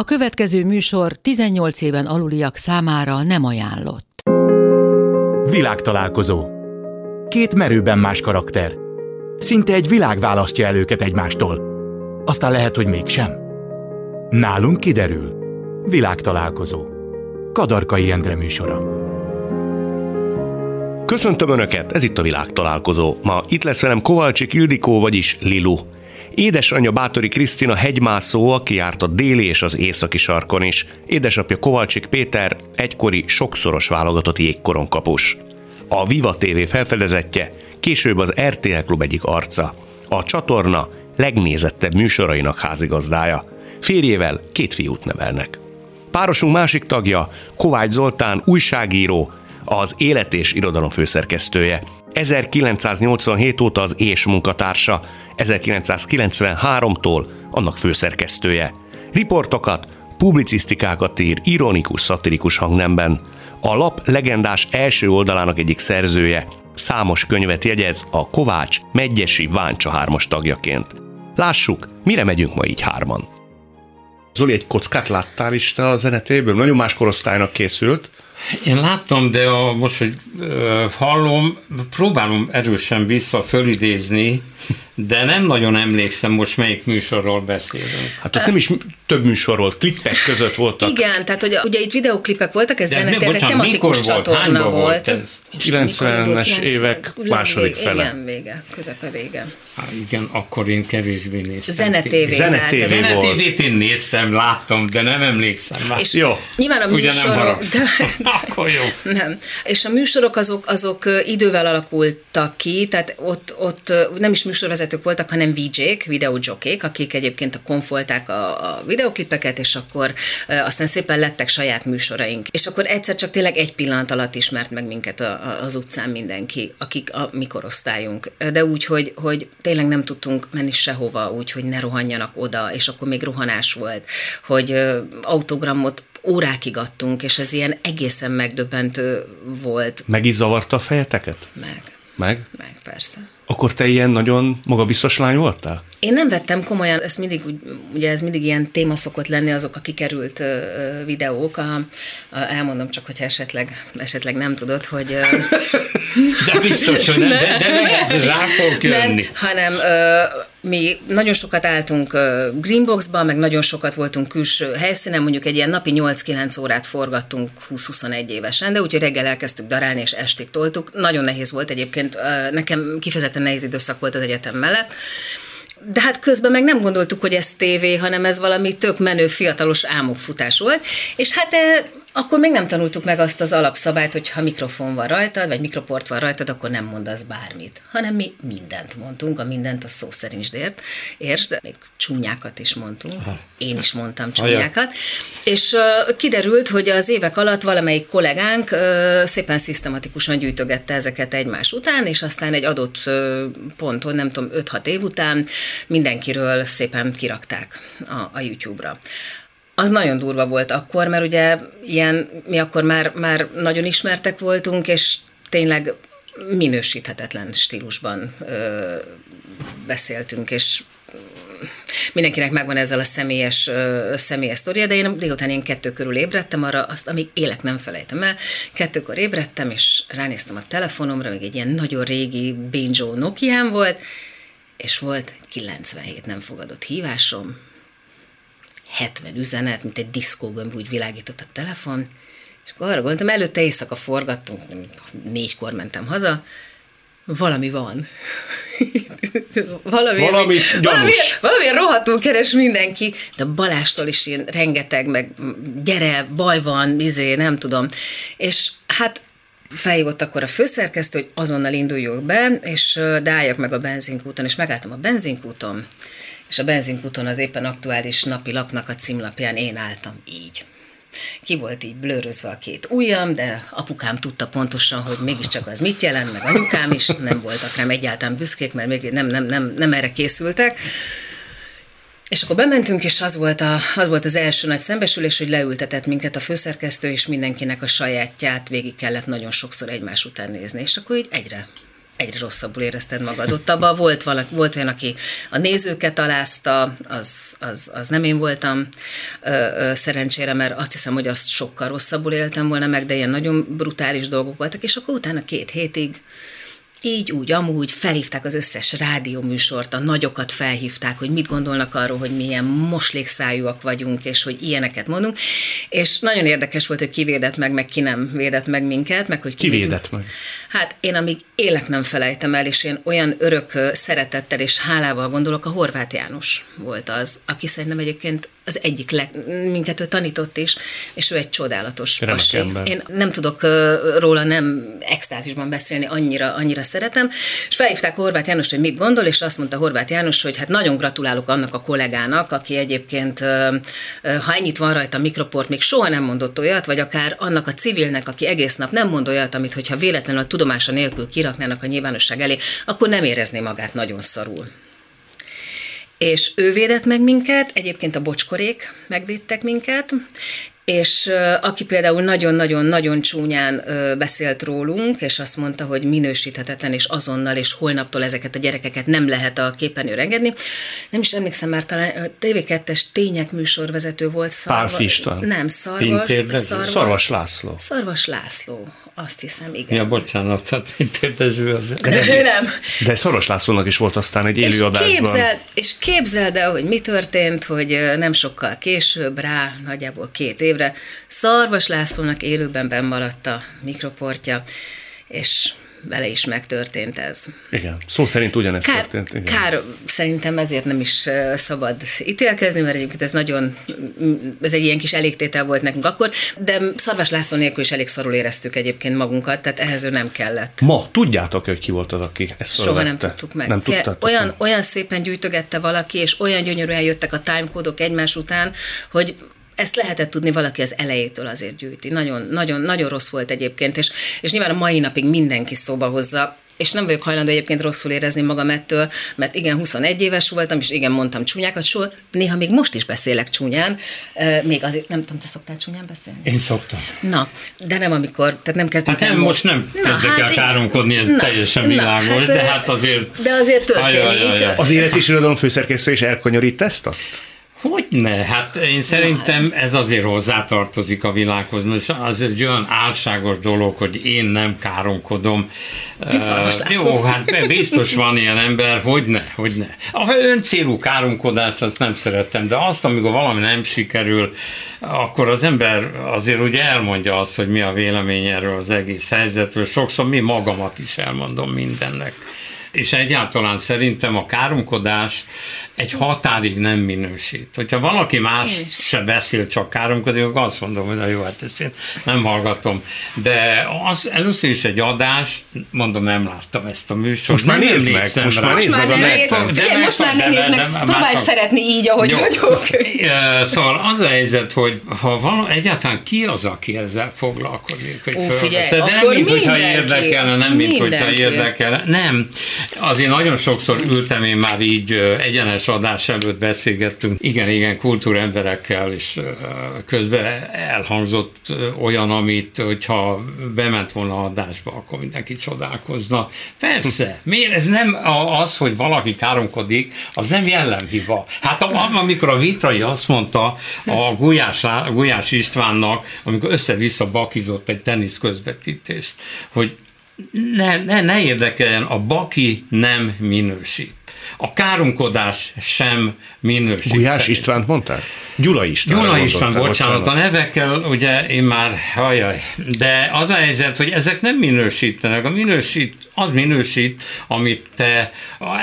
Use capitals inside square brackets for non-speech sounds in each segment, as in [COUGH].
A következő műsor 18 éven aluliak számára nem ajánlott. Világtalálkozó. Két merőben más karakter. Szinte egy világ választja el őket egymástól. Aztán lehet, hogy mégsem. Nálunk kiderül. Világtalálkozó. Kadarkai Endre műsora. Köszöntöm Önöket, ez itt a világtalálkozó. Ma itt lesz velem Kovalcsik Ildikó, vagyis Lilu. Édesanyja Bátori Krisztina hegymászó, aki járt a déli és az északi sarkon is. Édesapja Kovalcsik Péter, egykori sokszoros válogatott jégkoronkapus. A Viva TV felfedezetje, később az RTL Klub egyik arca. A csatorna legnézettebb műsorainak házigazdája. Férjével két fiút nevelnek. Párosunk másik tagja, Kovács Zoltán, újságíró, az Élet és Irodalom főszerkesztője. 1987 óta az és munkatársa, 1993-tól annak főszerkesztője. Riportokat, publicisztikákat ír ironikus, szatirikus hangnemben. A lap legendás első oldalának egyik szerzője, számos könyvet jegyez a Kovács Megyesi Váncsa hármas tagjaként. Lássuk, mire megyünk ma így hárman. Zoli, egy kockát láttál is te a zenetéből? Nagyon más korosztálynak készült. Én láttam, de a, most, hogy hallom, próbálom erősen vissza fölidézni, de nem nagyon emlékszem most melyik műsorról beszélünk. Hát ott nem is több műsor volt, klippek között voltak. Igen, tehát hogy ugye itt videóklipek voltak, ez zenet, ez egy tematikus volt, csatorna volt. volt ez? 90-es évek második vége, fele. Igen, vége, közepe vége. Há, igen, akkor én kevésbé néztem. Zenetévé. Zene tehát TV ez- Zene volt. TV-t én néztem, láttam, de nem emlékszem. Már. És Jó. nyilván a Ugye nem műsorok... haragsz? [LAUGHS] Akkor jó. Nem. És a műsorok azok, azok idővel alakultak ki, tehát ott, ott nem is műsorvezetők voltak, hanem VJ-k, videójokék, akik egyébként a konfolták a, a videoklipeket, és akkor aztán szépen lettek saját műsoraink. És akkor egyszer csak tényleg egy pillanat alatt ismert meg minket a, a, az utcán mindenki, akik a mi korosztályunk. De úgy, hogy, hogy tényleg nem tudtunk menni sehova, úgy, hogy ne rohanjanak oda, és akkor még rohanás volt, hogy autogramot órákig adtunk, és ez ilyen egészen megdöbbentő volt. Meg is zavarta a fejeteket? Meg, Meg? meg persze. Akkor te ilyen nagyon magabiztos lány voltál? Én nem vettem komolyan, ez mindig, ugye ez mindig ilyen téma szokott lenni, azok a kikerült ö, videók. A, a, elmondom csak, hogyha esetleg, esetleg nem tudod, hogy... ö, De biztos, hogy nem, de, de lehet, rá [LAUGHS] fog nem, jönni. hanem ö, mi nagyon sokat álltunk Greenboxban, meg nagyon sokat voltunk külső helyszínen, mondjuk egy ilyen napi 8-9 órát forgattunk 20-21 évesen, de úgyhogy reggel elkezdtük darálni, és estig toltuk. Nagyon nehéz volt egyébként, nekem kifejezetten nehéz időszak volt az egyetem mellett, de hát közben meg nem gondoltuk, hogy ez tévé, hanem ez valami tök menő, fiatalos álmokfutás volt, és hát akkor még nem tanultuk meg azt az alapszabályt, hogy ha mikrofon van rajtad, vagy mikroport van rajtad, akkor nem mondasz bármit, hanem mi mindent mondtunk, a mindent a szó szerint ért, értsd, még csúnyákat is mondtunk, én is mondtam csúnyákat, és uh, kiderült, hogy az évek alatt valamelyik kollégánk uh, szépen szisztematikusan gyűjtögette ezeket egymás után, és aztán egy adott uh, ponton, nem tudom, 5-6 év után mindenkiről szépen kirakták a, a YouTube-ra. Az nagyon durva volt akkor, mert ugye ilyen, mi akkor már, már nagyon ismertek voltunk, és tényleg minősíthetetlen stílusban ö, beszéltünk, és mindenkinek megvan ezzel a személyes, ö, személyes sztoria, de én délután én kettő körül ébredtem arra, azt, amíg élek nem felejtem el. Kettőkor ébredtem, és ránéztem a telefonomra, még egy ilyen nagyon régi Banjo Nokia volt, és volt 97 nem fogadott hívásom, 70 üzenet, mint egy diszkógömb úgy világított a telefon, és akkor arra gondoltam, előtte éjszaka forgattunk, négykor mentem haza, valami van. [LAUGHS] valami, Valami valami, gyanús. valami rohadtul keres mindenki, de Balástól is ilyen rengeteg, meg gyere, baj van, izé, nem tudom. És hát felhívott akkor a főszerkesztő, hogy azonnal induljunk be, és álljak meg a benzinkúton, és megálltam a benzinkúton, és a benzinkúton az éppen aktuális napi lapnak a címlapján én álltam így. Ki volt így blőrözve a két ujjam, de apukám tudta pontosan, hogy mégiscsak az mit jelent, meg anyukám is nem voltak rám egyáltalán büszkék, mert még nem, nem, nem, nem erre készültek. És akkor bementünk, és az volt, a, az volt az első nagy szembesülés, hogy leültetett minket a főszerkesztő, és mindenkinek a sajátját végig kellett nagyon sokszor egymás után nézni. És akkor így egyre egyre rosszabbul érezted magad. Ott abban volt, valaki, volt olyan, aki a nézőket alázta, az, az, az nem én voltam ö, ö, szerencsére, mert azt hiszem, hogy azt sokkal rosszabbul éltem volna meg, de ilyen nagyon brutális dolgok voltak, és akkor utána két hétig így, úgy, amúgy felhívták az összes rádióműsort, a nagyokat felhívták, hogy mit gondolnak arról, hogy milyen moslékszájúak vagyunk, és hogy ilyeneket mondunk. És nagyon érdekes volt, hogy ki védett meg, meg ki nem védett meg minket, meg hogy ki, ki védett meg. Hát én amíg élek nem felejtem el, és én olyan örök szeretettel és hálával gondolok, a Horváth János volt az, aki szerintem egyébként az egyik leg, minket ő tanított is, és ő egy csodálatos pasi. Én nem tudok róla nem extázisban beszélni, annyira, annyira szeretem. És felhívták Horváth János, hogy mit gondol, és azt mondta Horváth János, hogy hát nagyon gratulálok annak a kollégának, aki egyébként, ha ennyit van rajta a mikroport, még soha nem mondott olyat, vagy akár annak a civilnek, aki egész nap nem mond olyat, amit hogyha véletlenül a tudomása nélkül kiraknának a nyilvánosság elé, akkor nem érezné magát nagyon szarul. És ő védett meg minket, egyébként a bocskorék megvédtek minket, és aki például nagyon-nagyon-nagyon csúnyán beszélt rólunk, és azt mondta, hogy minősíthetetlen, és azonnal, és holnaptól ezeket a gyerekeket nem lehet a képernyőre engedni. Nem is emlékszem már, talán a TV2-es tények műsorvezető volt. Szarva, Pál Fiston. Nem, Szarvas, Szarvas, Szarvas László. Szarvas László, azt hiszem, igen. Ja, bocsánat, tehát Pintér Dezső az. De, de, nem. De Szoros Lászlónak is volt aztán egy élő adásban. Képzeld, és képzeld el, hogy mi történt, hogy nem sokkal később, rá nagyjából két év évre. Szarvas Lászlónak élőben bemaradt a mikroportja, és vele is megtörtént ez. Igen, szó szerint ugyanezt kár, történt. Igen. Kár, szerintem ezért nem is szabad ítélkezni, mert egyébként ez nagyon, ez egy ilyen kis elégtétel volt nekünk akkor, de Szarvas László nélkül is elég szarul éreztük egyébként magunkat, tehát ehhez ő nem kellett. Ma tudjátok, hogy ki volt az, aki ezt Soha nem tudtuk meg. Nem tudtátok olyan, olyan szépen gyűjtögette valaki, és olyan gyönyörűen jöttek a timecode egymás után, hogy ezt lehetett tudni valaki az elejétől azért gyűjti. Nagyon, nagyon, nagyon rossz volt egyébként, és, és nyilván a mai napig mindenki szóba hozza, és nem vagyok hajlandó egyébként rosszul érezni magam ettől, mert igen, 21 éves voltam, és igen, mondtam csúnyákat, soha, néha még most is beszélek csúnyán, még azért, nem tudom, te szoktál csúnyán beszélni? Én szoktam. Na, de nem amikor, tehát nem kezdünk Hát nem, most nem kezdek hát el káromkodni, ez na, teljesen világos, na, hát, de hát azért... De azért történik. Ajaj, ajaj. Az élet is irodalom főszerkesztő is elkanyarít ezt azt? Hogy ne? Hát én szerintem ez azért hozzátartozik a világhoz, és az egy olyan álságos dolog, hogy én nem káromkodom. Uh, jó, hát biztos van ilyen ember, hogy ne, hogy ne. A öncélú káromkodást azt nem szerettem, de azt, amikor valami nem sikerül, akkor az ember azért ugye elmondja azt, hogy mi a vélemény erről az egész helyzetről. Sokszor mi magamat is elmondom mindennek és egyáltalán szerintem a káromkodás egy határig nem minősít. Hogyha valaki más se beszél, csak káromkodik, akkor azt mondom, hogy na jó, hát ezt én nem hallgatom. De az először is egy adás, mondom, nem láttam ezt a műsort. Most már nézd meg, most már nézd meg a netet. Most már nem nézd meg, próbálj szeretni így, ahogy jó. vagyok. [LAUGHS] Szóval az a helyzet, hogy ha van, egyáltalán ki az, aki ezzel foglalkozik, hogy Ó, figyelj, De nem, mint hogyha érdekelne, nem, mint hogyha érdekelne. Nem. Azért nagyon sokszor ültem én már így egyenes adás adás előtt beszélgettünk, igen, igen, kultúremberekkel, és közben elhangzott olyan, amit, hogyha bement volna adásba, akkor mindenki csodálkozna. Persze, [LAUGHS] miért ez nem az, hogy valaki káromkodik, az nem jellemhiba. Hát amikor a Vitrai azt mondta a Gulyás, Gulyás Istvánnak, amikor össze-vissza bakizott egy tenisz közvetítés, hogy ne, ne, ne érdekeljen, a baki nem minősít a káromkodás sem minősít. Gulyás Istvánt mondtál? Gyula István. Gyula István, bocsánat, bocsánat, a nevekkel ugye én már, hajaj, de az a helyzet, hogy ezek nem minősítenek, a minősít, az minősít, amit te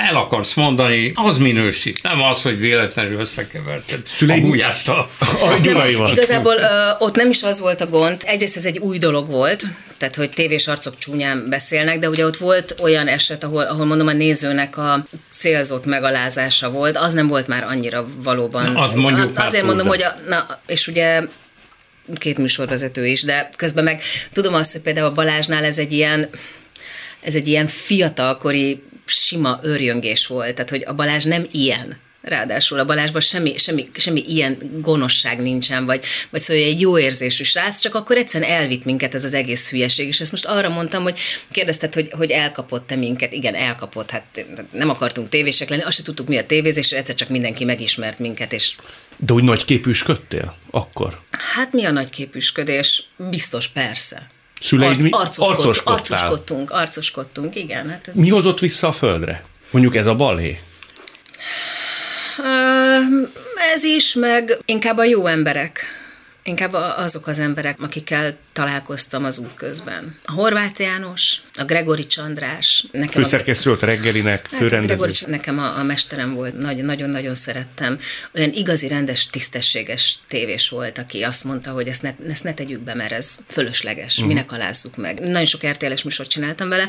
el akarsz mondani, az minősít, nem az, hogy véletlenül összekeverted Szülei... a Gulyástól. A Gyulaival. Igazából ö, ott nem is az volt a gond, egyrészt ez egy új dolog volt, tehát hogy tévés arcok csúnyán beszélnek, de ugye ott volt olyan eset, ahol, ahol mondom a nézőnek a célzott megalázása volt, az nem volt már annyira valóban. Na, az mondjuk Azért mondom, hogy a, na, és ugye két műsorvezető is, de közben meg tudom azt, hogy például a Balázsnál ez egy ilyen, ez egy ilyen fiatalkori sima örjöngés volt, tehát hogy a Balázs nem ilyen Ráadásul a Balázsban semmi, semmi, semmi ilyen gonoszság nincsen, vagy, vagy szóval egy jó érzésű srác, csak akkor egyszerűen elvitt minket ez az egész hülyeség. És ezt most arra mondtam, hogy kérdezted, hogy, hogy elkapott-e minket. Igen, elkapott. Hát nem akartunk tévések lenni, azt se tudtuk mi a tévézés, egyszer csak mindenki megismert minket, és de úgy nagy képüsködtél akkor? Hát mi a nagy képüsködés? Biztos, persze. Szüleid mi? arcoskodtunk, arcoskodtunk, igen. Hát ez... Mi hozott vissza a földre? Mondjuk ez a balhé? Ez is, meg inkább a jó emberek. Inkább azok az emberek, akikkel találkoztam az út közben. A Horváth János, a Gregori Csandrás. Nekem Főszerkesztő volt a reggelinek, hát főrendező. Gregori, nekem a, a mesterem volt, nagyon-nagyon szerettem. Olyan igazi, rendes, tisztességes tévés volt, aki azt mondta, hogy ezt ne, ezt ne tegyük be, mert ez fölösleges, uh-huh. minek alázzuk meg. Nagyon sok RTL-es műsort csináltam vele,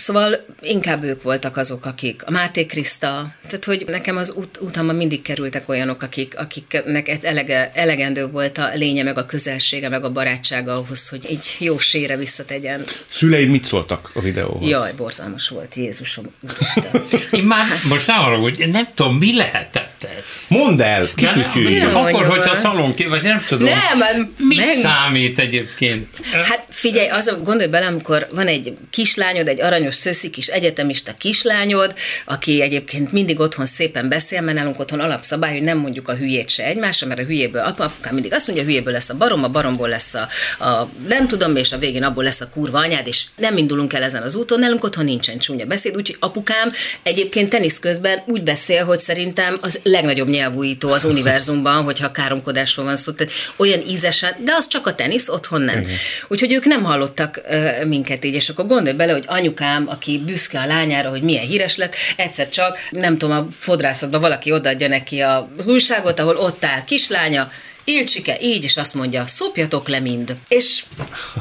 Szóval inkább ők voltak azok, akik, a Máté Kriszta, tehát hogy nekem az út, utamban mindig kerültek olyanok, akik, akiknek elege, elegendő volt a lénye, meg a közelsége, meg a barátsága ahhoz, hogy egy jó sére visszategyen. Szüleid mit szóltak a videóhoz? Jaj, borzalmas volt, Jézusom, Úristen. [LAUGHS] Én már most arra, hogy nem tudom, mi lehetett ez. Mondd el, kifütyülj. Csak akkor, hogyha szalon ki, vagy nem tudom. Nem, mit meg... számít egyébként? Hát figyelj, azon gondolj bele, amikor van egy kislányod, egy aranyos szöszi kis egyetemista kislányod, aki egyébként mindig otthon szépen beszél, mert nálunk otthon alapszabály, hogy nem mondjuk a hülyét se egymásra, mert a hülyéből, apukám mindig azt mondja, a hülyéből lesz a barom, a baromból lesz a, a nem tudom, és a végén abból lesz a kurva anyád, és nem indulunk el ezen az úton, nálunk otthon nincsen csúnya beszéd, úgyhogy apukám egyébként tenisz közben úgy beszél, hogy szerintem az legnagyobb nyelvújító az univerzumban, [LAUGHS] hogyha káromkodásról van szó, tehát olyan ízesen, de az csak a tenisz, otthon nem. Uh-huh. Úgyhogy ők nem hallottak uh, minket így, és akkor gondolj bele, hogy anyukám, aki büszke a lányára, hogy milyen híres lett, egyszer csak, nem tudom, a fodrászatban valaki odaadja neki az újságot, ahol ott áll kislánya, Ilcsike így, és azt mondja, szopjatok le mind. És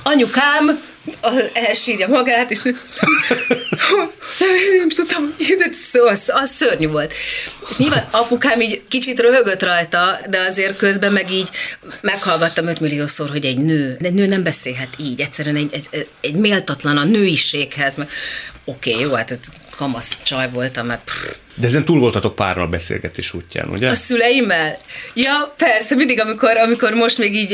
anyukám elsírja magát, és nem tudtam, szó, az, szörnyű volt. És nyilván apukám így kicsit röhögött rajta, de azért közben meg így meghallgattam 5 milliószor, hogy egy nő, de nő nem beszélhet így, egyszerűen egy, egy, egy méltatlan a nőiséghez. Oké, okay, jó, hát kamasz csaj voltam, mert pff, de ezen túl voltatok párral a beszélgetés útján, ugye? A szüleimmel? Ja, persze, mindig, amikor, amikor most még így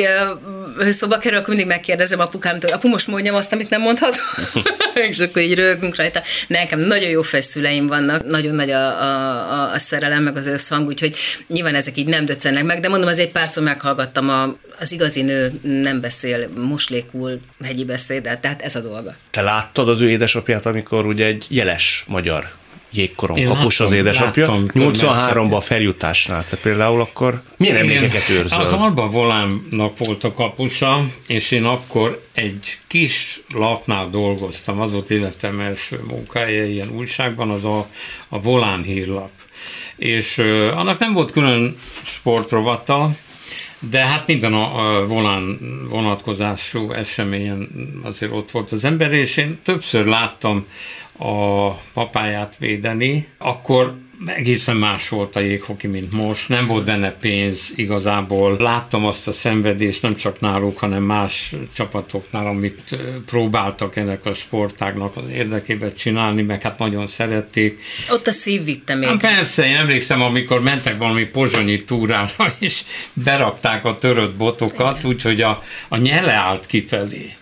uh, szóba kerül, akkor mindig megkérdezem apukámtól, apu, most mondjam azt, amit nem mondhat, [LAUGHS] és akkor így rögünk rajta. Nekem nagyon jó szüleim vannak, nagyon nagy a, a, a szerelem, meg az összhang, úgyhogy nyilván ezek így nem döccennek meg, de mondom, azért párszor meghallgattam a, az igazi nő nem beszél moslékul hegyi beszédet, tehát ez a dolga. Te láttad az ő édesapját, amikor ugye egy jeles magyar jégkoron Én kapus látom, az édesapja. 83-ban a feljutásnál, tehát például akkor milyen emlékeket őrzöl? Az Alba Volánnak volt a kapusa, és én akkor egy kis lapnál dolgoztam, az volt életem első munkája ilyen újságban, az a, a Volán hírlap. És uh, annak nem volt külön sportrovata, de hát minden a, a volán vonatkozású eseményen azért ott volt az ember, és én többször láttam a papáját védeni, akkor egészen más volt a jéghoki, mint most. Nem volt benne pénz igazából. Láttam azt a szenvedést nem csak náluk, hanem más csapatoknál, amit próbáltak ennek a sportágnak az érdekében csinálni, meg hát nagyon szerették. Ott a szív vitte még. Hát persze, én emlékszem, amikor mentek valami pozsonyi túrára, [LAUGHS] és berakták a törött botokat, úgyhogy a, a nyele állt kifelé.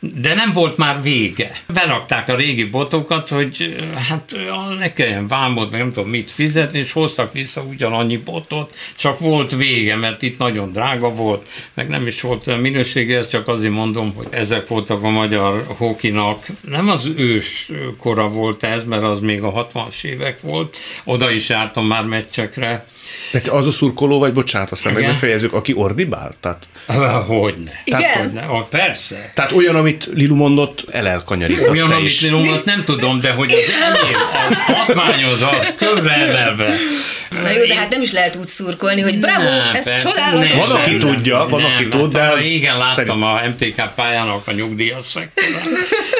De nem volt már vége. Berakták a régi botokat, hogy hát ne kelljen vámot, nem tudom mit fizetni, és hoztak vissza ugyanannyi botot, csak volt vége, mert itt nagyon drága volt, meg nem is volt olyan minősége, ezt csak azért mondom, hogy ezek voltak a magyar hokinak. Nem az ős kora volt ez, mert az még a 60-as évek volt, oda is jártam már meccsekre, tehát az a szurkoló vagy, bocsánat, aztán meg befejezzük, aki ordibál? Tehát, [LAUGHS] hogyne. Tehát, Igen? Hogyne. Ah, persze. Tehát olyan, amit Lilu mondott, el elkanyarítasz Olyan, amit. Lilu mondott, nem tudom, de hogy az enyém, az hatványoz, az köveleve. Na jó, de hát nem is lehet úgy szurkolni, hogy bravo, nem, ez persze, csodálatos. Van, aki tudja, van, aki tud, de hát, Igen, láttam a MTK pályának a nyugdíjas szektorát.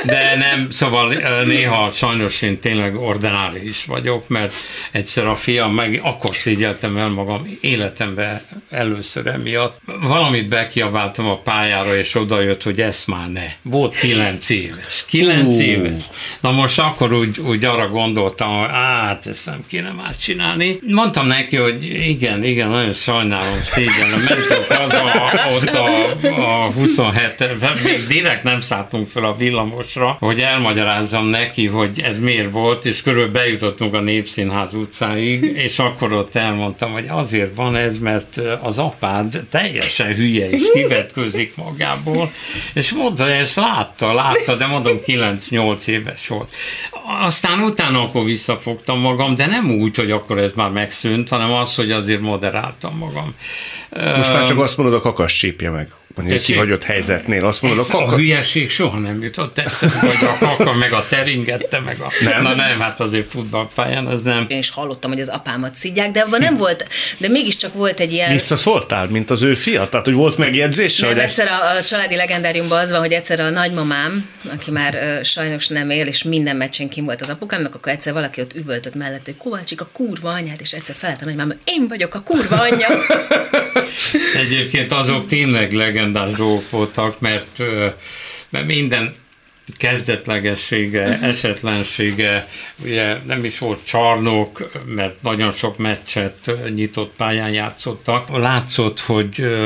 de nem, szóval néha sajnos én tényleg ordinári is vagyok, mert egyszer a fiam meg akkor szégyeltem el magam életemben először emiatt. Valamit bekiabáltam a pályára, és oda jött, hogy ezt már ne. Volt kilenc éves. Kilenc uh. éves. Na most akkor úgy, úgy arra gondoltam, hogy hát ezt nem kéne már csinálni. Mondtam neki, hogy igen, igen, nagyon sajnálom, szégyellem, mentek az a, ott a, a 27 még direkt nem szálltunk fel a villamosra, hogy elmagyarázzam neki, hogy ez miért volt, és körülbelül bejutottunk a Népszínház utcáig, és akkor ott elmondtam, hogy azért van ez, mert az apád teljesen hülye és kivetközik magából, és mondta, hogy ezt látta, látta, de mondom 9-8 éves volt. Aztán utána akkor visszafogtam magam, de nem úgy, hogy akkor ez már megszűnt, hanem az, hogy azért moderáltam magam. Most már csak azt mondod, a kakas csípje meg egy kihagyott helyzetnél. Azt mondod, a, kaka... a hülyeség soha nem jutott eszembe, hogy a kaka meg a teringette, meg a... Nem. Na nem, hát azért futballpályán az nem. Én is hallottam, hogy az apámat szidják, de abban nem volt, de mégiscsak volt egy ilyen... Visszaszóltál, mint az ő fia? Tehát, hogy volt megjegyzés? Nem, hogy egyszer a, a családi legendáriumban az van, hogy egyszer a nagymamám, aki már uh, sajnos nem él, és minden meccsen kim volt az apukámnak, akkor egyszer valaki ott üvöltött mellett, hogy Kovácsik a kurva anyát, és egyszer felett a nagymamám, én vagyok a kurva anyja. [LAUGHS] Egyébként azok tényleg legendás voltak, mert, mert minden kezdetlegessége, esetlensége, ugye nem is volt csarnok, mert nagyon sok meccset nyitott pályán játszottak. Látszott, hogy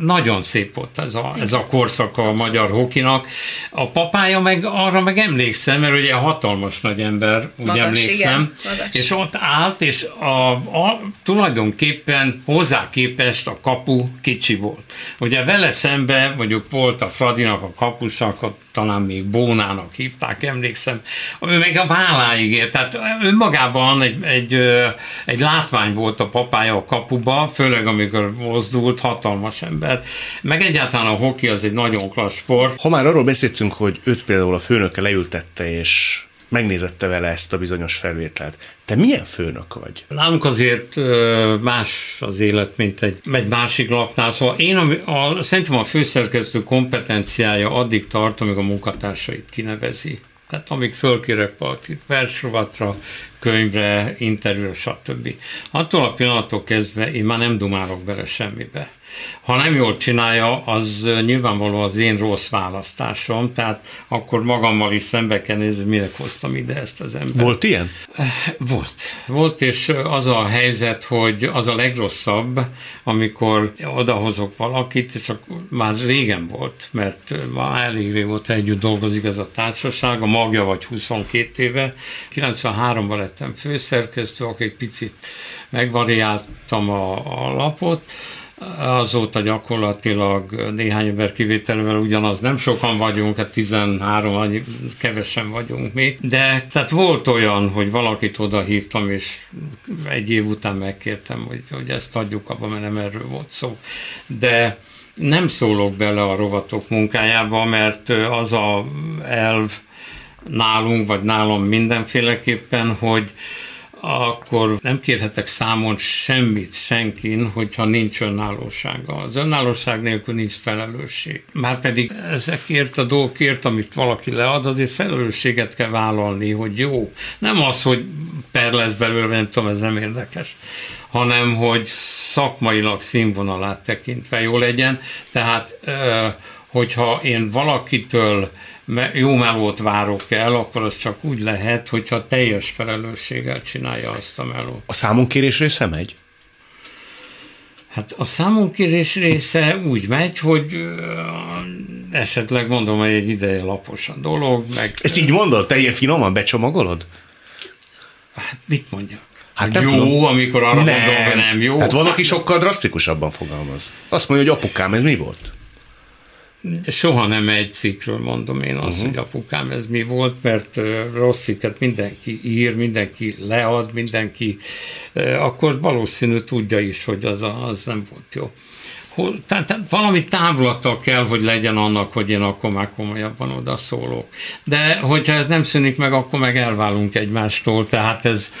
nagyon szép volt ez a, ez a korszaka a magyar hokinak. A papája meg arra meg emlékszem, mert ugye hatalmas nagy ember, úgy Magas, emlékszem, igen. és ott állt, és a, a, tulajdonképpen hozzá képest a kapu kicsi volt. Ugye vele szembe, mondjuk volt a Fradinak a kapusak, talán még Bónának hívták, emlékszem, ő meg a válláig ért, tehát önmagában egy, egy, egy látvány volt a papája a kapuba, főleg amikor mozdult, hatalmas ember, meg egyáltalán a hoki az egy nagyon klassz sport. Ha már arról beszéltünk, hogy őt például a főnöke leültette, és megnézette vele ezt a bizonyos felvételt. Te milyen főnök vagy? Nálunk azért más az élet, mint egy, egy másik lapnál. Szóval én a, a, szerintem a főszerkesztő kompetenciája addig tart, amíg a munkatársait kinevezi. Tehát amíg fölkérek valakit versrovatra, könyvre, interjúra, stb. Attól a pillanattól kezdve én már nem dumálok bele semmibe. Ha nem jól csinálja, az nyilvánvaló az én rossz választásom, tehát akkor magammal is szembe kell nézni, minek hoztam ide ezt az embert. Volt ilyen? Volt. Volt, és az a helyzet, hogy az a legrosszabb, amikor odahozok valakit, és akkor már régen volt, mert már elég régóta együtt dolgozik ez a társaság, a magja vagy 22 éve. 93-ban lettem főszerkesztő, akkor egy picit megvariáltam a, a lapot, azóta gyakorlatilag néhány ember kivételével ugyanaz, nem sokan vagyunk, hát 13, kevesen vagyunk mi, de tehát volt olyan, hogy valakit oda hívtam, és egy év után megkértem, hogy, hogy ezt adjuk abba, mert nem erről volt szó. De nem szólok bele a rovatok munkájába, mert az a elv nálunk, vagy nálam mindenféleképpen, hogy akkor nem kérhetek számon semmit senkin, hogyha nincs önállósága. Az önállóság nélkül nincs felelősség. Márpedig ezekért a dolgokért, amit valaki lead, azért felelősséget kell vállalni, hogy jó. Nem az, hogy per lesz belőle, nem tudom, ez nem érdekes hanem hogy szakmailag színvonalát tekintve jó legyen. Tehát, hogyha én valakitől jó melót várok el, akkor az csak úgy lehet, hogyha teljes felelősséggel csinálja azt a melót. A számonkérés része megy? Hát a számonkérés része úgy megy, hogy esetleg mondom, hogy egy ideje lapos a dolog. Meg, Ezt így mondod? Te ilyen finoman becsomagolod? Hát mit mondjak? Hát jó, tudom. amikor arra nem. mondom, hogy nem jó. Hát van, aki sokkal drasztikusabban fogalmaz. Azt mondja, hogy apukám, ez mi volt? Soha nem egy cikkről mondom én azt, uh-huh. hogy apukám ez mi volt, mert rossz cikket mindenki ír, mindenki lead, mindenki, akkor valószínű tudja is, hogy az, az nem volt jó. Tehát, tehát valami távlata kell, hogy legyen annak, hogy én akkor már komolyabban oda szólok. De hogyha ez nem szűnik meg, akkor meg elválunk egymástól. Tehát ez,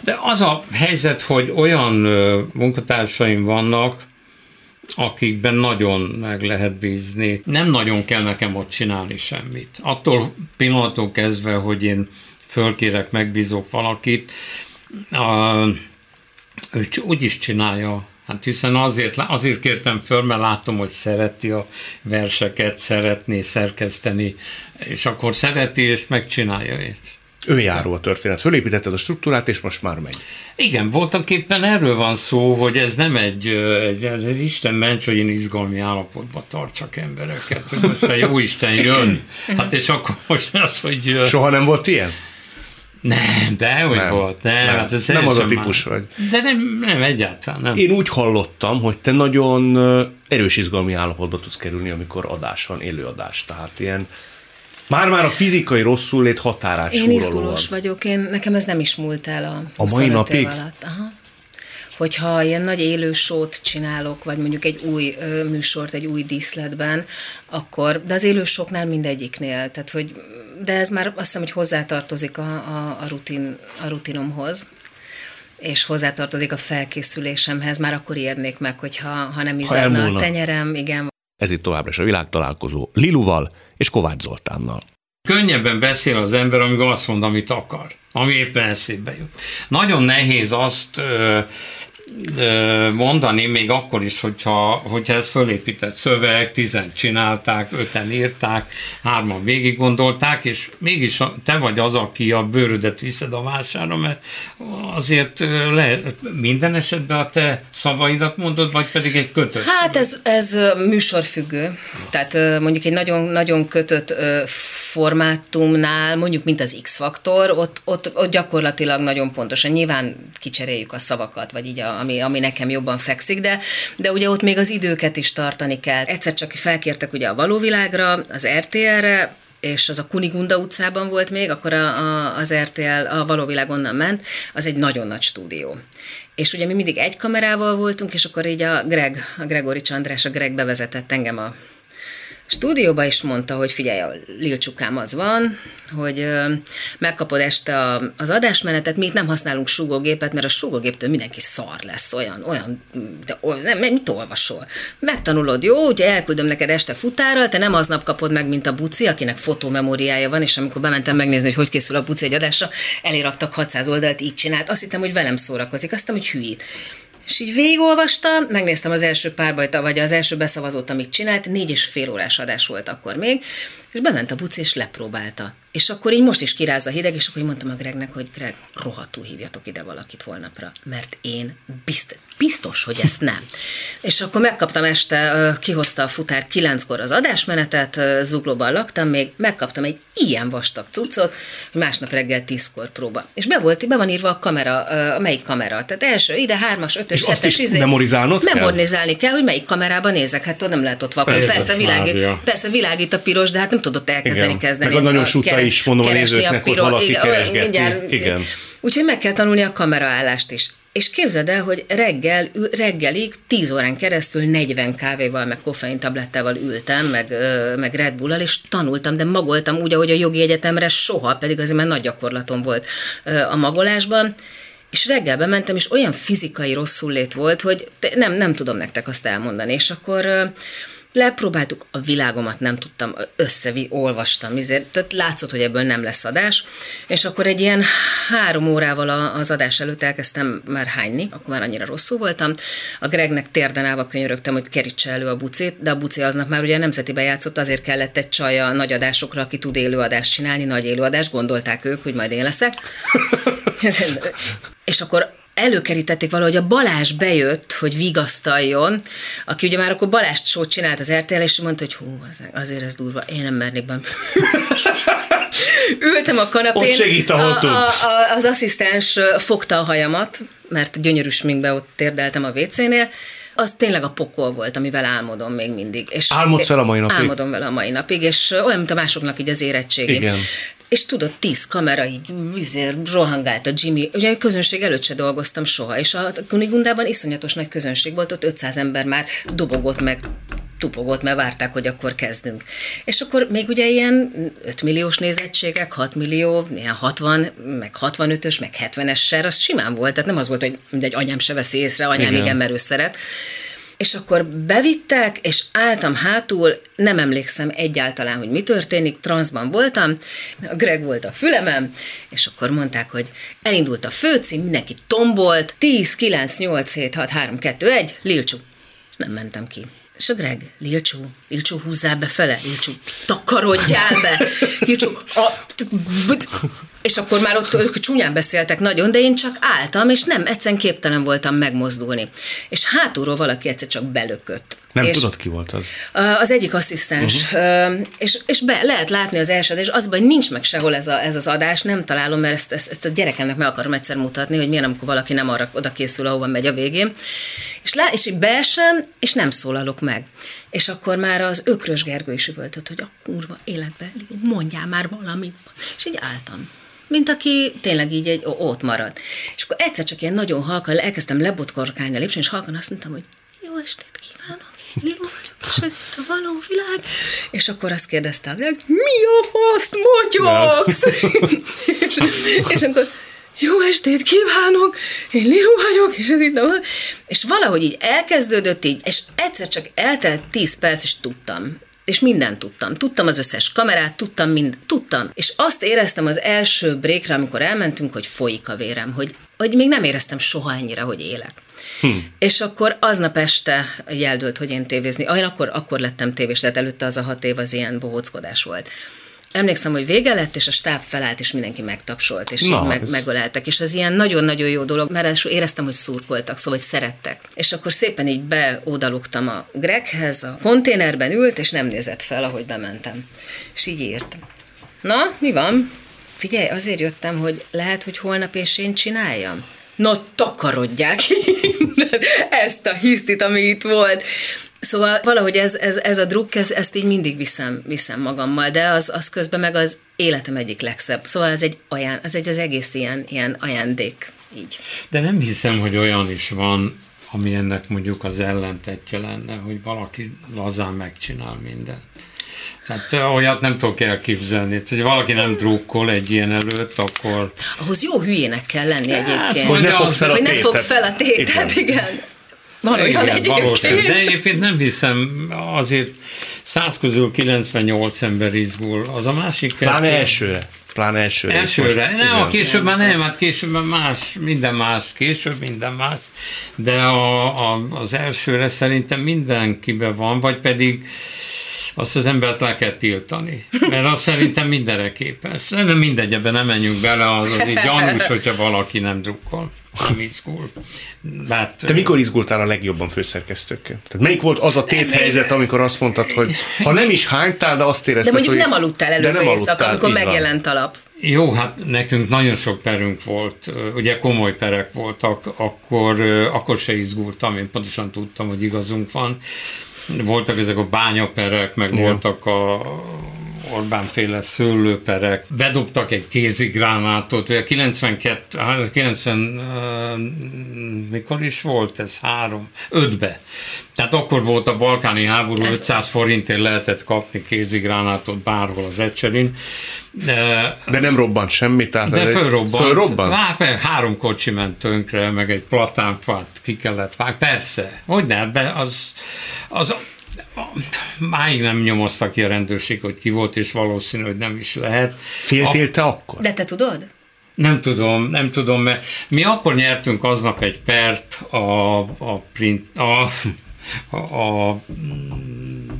de az a helyzet, hogy olyan munkatársaim vannak, akikben nagyon meg lehet bízni. Nem nagyon kell nekem ott csinálni semmit. Attól pillanattól kezdve, hogy én fölkérek, megbízok valakit, a, ő úgy is csinálja. Hát hiszen azért, azért kértem föl, mert látom, hogy szereti a verseket, szeretné szerkeszteni, és akkor szereti, és megcsinálja is. Önjáró a történet. Fölépítetted a struktúrát, és most már megy. Igen, voltak éppen erről van szó, hogy ez nem egy, egy ez, ez Isten ments, hogy én izgalmi állapotba tartsak embereket, hogy most a jó Isten jön. Hát és akkor most az, hogy... Soha nem volt ilyen? Nem, de hogy nem, volt. Nem, nem, hát ez nem az a típus már. vagy. De nem, nem, egyáltalán nem. Én úgy hallottam, hogy te nagyon erős izgalmi állapotba tudsz kerülni, amikor adás van, élőadás. Tehát ilyen már-már a fizikai rosszul lét határát Én izgulós vagyok, én, nekem ez nem is múlt el a, a mai napig? Alatt. Aha hogyha ilyen nagy élő sót csinálok, vagy mondjuk egy új ö, műsort egy új díszletben, akkor, de az élő soknál mindegyiknél, tehát hogy, de ez már azt hiszem, hogy hozzátartozik a, a, a, rutin, a rutinomhoz, és hozzátartozik a felkészülésemhez, már akkor ijednék meg, hogyha ha nem izzadna a tenyerem, igen. Ez itt továbbra is a világtalálkozó Liluval és Kovács Zoltánnal. Könnyebben beszél az ember, amikor azt mond, amit akar, ami éppen eszébe jut. Nagyon nehéz azt ö, mondani, még akkor is, hogyha, hogyha ez fölépített szöveg, tizen csinálták, öten írták, hárman végig gondolták, és mégis te vagy az, aki a bőrödet viszed a vására, mert azért le, minden esetben a te szavaidat mondod, vagy pedig egy kötött Hát ez, ez műsorfüggő. Tehát mondjuk egy nagyon, nagyon kötött formátumnál, mondjuk mint az X-faktor, ott, ott, ott gyakorlatilag nagyon pontosan. Nyilván kicseréljük a szavakat, vagy így a, ami, ami nekem jobban fekszik, de, de ugye ott még az időket is tartani kell. Egyszer csak felkértek ugye a valóvilágra, az RTL-re, és az a Kunigunda utcában volt még, akkor a, a, az RTL, a valóvilág onnan ment, az egy nagyon nagy stúdió. És ugye mi mindig egy kamerával voltunk, és akkor így a Greg, a Gregori Csandrás, a Greg bevezetett engem a stúdióba is mondta, hogy figyelj, a lilcsukám az van, hogy megkapod este a, az adásmenetet, mi itt nem használunk súgógépet, mert a súgógéptől mindenki szar lesz, olyan, olyan, de nem, mit olvasol? Megtanulod, jó, ugye elküldöm neked este futárral, te nem aznap kapod meg, mint a buci, akinek fotómemóriája van, és amikor bementem megnézni, hogy hogy készül a buci egy adásra, eléraktak 600 oldalt, így csinált, azt hittem, hogy velem szórakozik, azt hittem, hogy hülyít. És így végigolvastam, megnéztem az első párbajta, vagy az első beszavazót, amit csinált, négy és fél órás adás volt akkor még, és bement a buci, és lepróbálta. És akkor így most is kiráz a hideg, és akkor így mondtam a Gregnek, hogy Greg, rohadtul hívjatok ide valakit holnapra, mert én bizt, biztos, hogy ezt nem. [LAUGHS] és akkor megkaptam este, kihozta a futár kilenckor az adásmenetet, zuglóban laktam még, megkaptam egy ilyen vastag cuccot, másnap reggel tízkor próba. És be volt, be van írva a kamera, a melyik kamera. Tehát első ide, hármas, ötös, és hetes, izé, memorizálnod Memorizálni kell? kell, hogy melyik kamerában nézek. Hát nem lehet ott vakon. Persze, persze, világít, persze világít a piros, de hát nem tudott elkezdeni Igen. kezdeni. Meg a nagyon suta is, mondom a nézőknek, hogy valaki igen, keresgeti. Mindjárt, igen. Úgyhogy meg kell tanulni a kameraállást is. És képzeld el, hogy reggel, reggelig 10 órán keresztül 40 kávéval, meg koffein tablettával ültem, meg, meg Red Bull-al, és tanultam, de magoltam úgy, ahogy a jogi egyetemre soha, pedig azért már nagy gyakorlatom volt a magolásban. És reggel bementem, és olyan fizikai rosszul volt, hogy nem, nem tudom nektek azt elmondani. És akkor Lepróbáltuk, a világomat nem tudtam, összevi, olvastam, ezért, tehát látszott, hogy ebből nem lesz adás, és akkor egy ilyen három órával az adás előtt elkezdtem már hányni, akkor már annyira rosszul voltam. A Gregnek térden állva könyörögtem, hogy kerítse elő a bucit, de a buci aznap már ugye nemzetibe játszott, azért kellett egy csaj a nagy adásokra, aki tud élőadást csinálni, nagy élőadást, gondolták ők, hogy majd én leszek. [LAUGHS] és akkor előkerítették valahogy, a Balázs bejött, hogy vigasztaljon, aki ugye már akkor Balázs sót csinált az RTL, és mondta, hogy hú, azért ez durva, én nem mernék be. [LAUGHS] Ültem a kanapén. Ott segít, a, a, a, az asszisztens fogta a hajamat, mert gyönyörű sminkbe ott térdeltem a WC-nél, az tényleg a pokol volt, amivel álmodom még mindig. És Álmodsz vele a mai napig? Álmodom vele a mai napig, és olyan, mint a másoknak így az érettségi. Igen. És tudod, tíz kamera így vizér, rohangált a Jimmy. Ugye a közönség előtt se dolgoztam soha, és a Kunigundában iszonyatos nagy közönség volt, ott 500 ember már dobogott meg tupogott, mert várták, hogy akkor kezdünk. És akkor még ugye ilyen 5 milliós nézettségek, 6 millió, ilyen 60, meg 65-ös, meg 70-es ser, az simán volt, tehát nem az volt, hogy mindegy, anyám se veszi észre, anyám igen, igen mert ő szeret. És akkor bevittek, és álltam hátul, nem emlékszem egyáltalán, hogy mi történik, transzban voltam, a Greg volt a fülemem, és akkor mondták, hogy elindult a főcím, mindenki tombolt, 10, 9, 8, 7, 6, 3, 2, 1, Lilcsú. Nem mentem ki. És a Greg, Lilcsú, Lilcsú, húzzál be fele, Lilcsú, takarodjál be, [LAUGHS] Lilcsú, a, és akkor már ott ők csúnyán beszéltek nagyon, de én csak álltam, és nem, egyszerűen képtelen voltam megmozdulni. És hátulról valaki egyszer csak belökött. Nem és tudod, ki volt az? Az egyik asszisztens, uh-huh. és, és be, lehet látni az első és az, hogy nincs meg sehol ez, a, ez az adás, nem találom, mert ezt, ezt, ezt a gyerekemnek meg akarom egyszer mutatni, hogy milyen, amikor valaki nem arra oda készül, ahova megy a végén. És, lá, és beesem, és nem szólalok meg. És akkor már az ökrös Gergő is üvöltött, hogy a kurva életbe, mondjál már valamit. És így álltam mint aki tényleg így egy, ott marad. És akkor egyszer csak ilyen nagyon halkan elkezdtem lebotkorkálni a lépcsőn, és halkan azt mondtam, hogy jó estét kívánok, én Liló vagyok, és ez itt a való világ. És akkor azt kérdezte a Greg, mi a faszt motyogsz? [LAUGHS] és, és akkor jó estét kívánok, én Liló vagyok, és ez itt a... És valahogy így elkezdődött így, és egyszer csak eltelt 10 perc, és tudtam és mindent tudtam. Tudtam az összes kamerát, tudtam mind, tudtam. És azt éreztem az első brékre, amikor elmentünk, hogy folyik a vérem, hogy, hogy még nem éreztem soha ennyire, hogy élek. Hm. És akkor aznap este jeldült, hogy én tévézni. Én akkor, akkor lettem tévés, tehát előtte az a hat év az ilyen bohóckodás volt emlékszem, hogy vége lett, és a stáb felállt, és mindenki megtapsolt, és Na, meg, ez... megöleltek. És az ilyen nagyon-nagyon jó dolog, mert éreztem, hogy szurkoltak, szóval, hogy szerettek. És akkor szépen így beódalugtam a Greghez, a konténerben ült, és nem nézett fel, ahogy bementem. És így írt. Na, mi van? Figyelj, azért jöttem, hogy lehet, hogy holnap és én csináljam. Na, takarodják [LAUGHS] ezt a hisztit, ami itt volt. Szóval valahogy ez, ez, ez a druk, ez, ezt így mindig viszem, viszem magammal, de az, az közben meg az életem egyik legszebb. Szóval ez egy, aján, ez egy az egész ilyen, ilyen ajándék. Így. De nem hiszem, hogy olyan is van, ami ennek mondjuk az ellentetje lenne, hogy valaki lazán megcsinál mindent. Tehát olyat nem tudok elképzelni. hogy valaki nem drukkol egy ilyen előtt, akkor... Ahhoz jó hülyének kell lenni hát, egyébként. Hogy ne fogd fel a tétet. Hogy ne fogd fel a tétet, igen. igen. Van olyan Igen, egyébként. Valószínű. De egyébként nem hiszem, azért 100 közül 98 ember izgul. Az a másik Pláne elsőre. Pláne elsőre. Elsőre. Most, nem, a később már nem, hát később már más, minden más, később minden más. De a, a, az elsőre szerintem mindenkiben van, vagy pedig azt az embert le kell tiltani. Mert azt szerintem mindenre képes. De nem mindegy, ebben nem menjünk bele, az, az így gyanús, hogyha valaki nem drukkol nem izgul. Lát, Te mikor izgultál a legjobban főszerkesztőkkel? Tehát melyik volt az a tét helyzet, amikor azt mondtad, hogy ha nem is hánytál, de azt érezted, De mondjuk hogy... nem aludtál előző nem éjszaka, amikor megjelent a lap. Jó, hát nekünk nagyon sok perünk volt, ugye komoly perek voltak, akkor, akkor se izgultam, én pontosan tudtam, hogy igazunk van. Voltak ezek a bányaperek, meg Igen. voltak a Orbán féle szőlőperek, bedobtak egy kézigránátot, 92, 90, hát mikor is volt ez? Három, ötbe. Tehát akkor volt a balkáni háború, ez... 500 forintért lehetett kapni kézigránátot bárhol az ecserin. De, de nem robbant semmi, tehát de fölrobbant. fölrobbant? Hát, három kocsi ment tönkre, meg egy platánfát ki kellett vágni. Persze, hogy ne, az, az máig nem nyomozta ki a rendőrség, hogy ki volt, és valószínű, hogy nem is lehet. Féltél te akkor? De te tudod? Nem tudom, nem tudom, mert mi akkor nyertünk aznap egy pert a, a, print, a, a,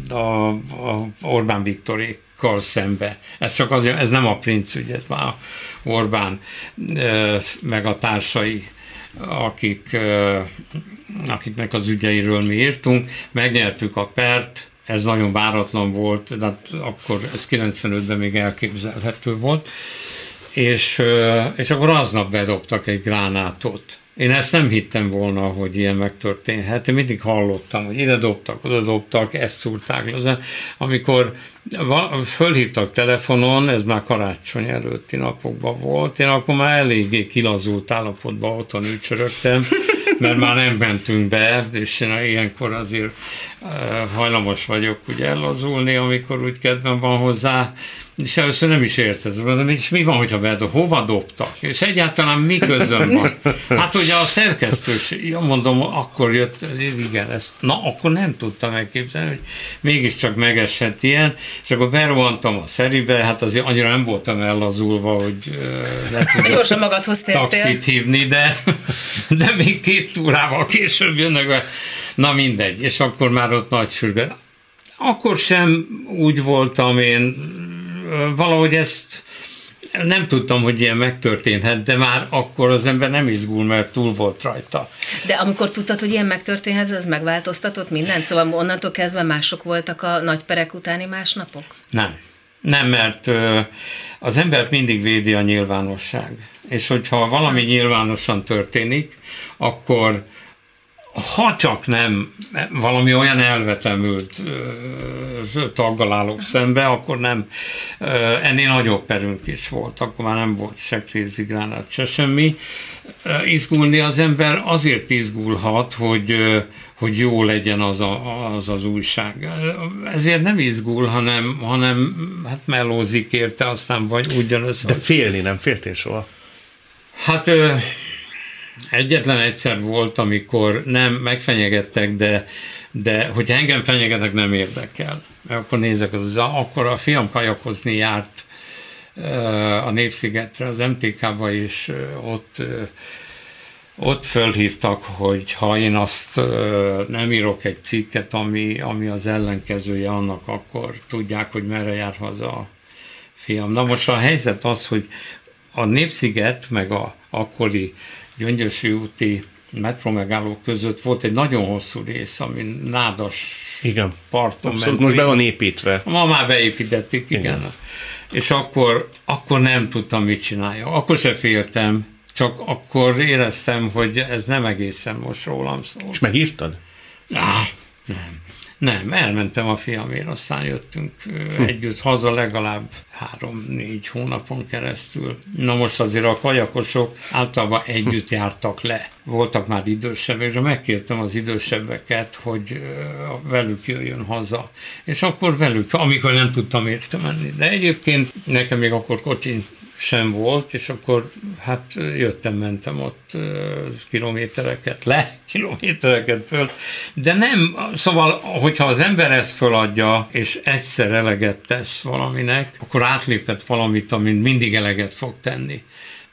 a, a Orbán Viktorékkal szembe. Ez csak azért, ez nem a princ ügy, ez már Orbán meg a társai, akik akiknek az ügyeiről mi írtunk, megnyertük a pert, ez nagyon váratlan volt, de hát akkor ez 95-ben még elképzelhető volt, és, és akkor aznap bedobtak egy gránátot. Én ezt nem hittem volna, hogy ilyen megtörténhet. Én mindig hallottam, hogy ide dobtak, oda dobtak, ezt szúrták le. Amikor fölhívtak telefonon, ez már karácsony előtti napokban volt, én akkor már eléggé kilazult állapotban otthon ücsörögtem, mert már nem mentünk be, és ilyenkor azért hajlamos vagyok ugye ellazulni, amikor úgy kedvem van hozzá, és először nem is érted, és mi van, hogyha bedob, hova dobtak? És egyáltalán mi közön van? [LAUGHS] Hát ugye a szerkesztős, mondom, akkor jött, igen, ezt, na akkor nem tudtam megképzelni, hogy mégiscsak megesett ilyen, és akkor berohantam a szeribe, hát azért annyira nem voltam ellazulva, hogy uh, Gyorsan magadhoz tértél. taxit hívni, de, de még két túrával később jönnek, na mindegy, és akkor már ott nagy sürgő. Akkor sem úgy voltam én, valahogy ezt nem tudtam, hogy ilyen megtörténhet, de már akkor az ember nem izgul, mert túl volt rajta. De amikor tudtad, hogy ilyen megtörténhet, az megváltoztatott mindent? Szóval onnantól kezdve mások voltak a nagy perek utáni másnapok? Nem. Nem, mert az embert mindig védi a nyilvánosság. És hogyha valami nyilvánosan történik, akkor ha csak nem valami olyan elvetemült taggal állok szembe, akkor nem, ennél nagyobb perünk is volt, akkor már nem volt se krézigránát, se semmi. Izgulni az ember azért izgulhat, hogy, hogy jó legyen az, a, az az újság. Ezért nem izgul, hanem, hanem hát melózik érte, aztán vagy ugyanaz. De félni nem féltél soha? Hát Egyetlen egyszer volt, amikor nem megfenyegettek, de, de hogyha engem fenyegetek, nem érdekel. Akkor nézek, az, akkor a fiam kajakozni járt a Népszigetre, az MTK-ba, és ott ott fölhívtak, hogy ha én azt nem írok egy cikket, ami, ami az ellenkezője annak, akkor tudják, hogy merre jár haza a fiam. Na most a helyzet az, hogy a Népsziget, meg a akkori Gyöngyösi úti metro megálló között volt egy nagyon hosszú rész, ami nádas igen. parton Abszolút, ment. most be van építve. Ma már beépítették, igen. igen. És akkor, akkor nem tudtam, mit csinálja. Akkor se féltem, csak akkor éreztem, hogy ez nem egészen most rólam szól. És megírtad? Ah, nem. Nem, elmentem a fiamért, aztán jöttünk hm. együtt haza legalább három-négy hónapon keresztül. Na most azért a kajakosok általában együtt jártak le. Voltak már idősebbek, és megkértem az idősebbeket, hogy velük jöjjön haza. És akkor velük, amikor nem tudtam érte menni. De egyébként nekem még akkor kocsin sem volt, és akkor hát jöttem, mentem ott kilométereket le, [LAUGHS] kilométereket föl, de nem, szóval, hogyha az ember ezt föladja, és egyszer eleget tesz valaminek, akkor átlépett valamit, amit mindig eleget fog tenni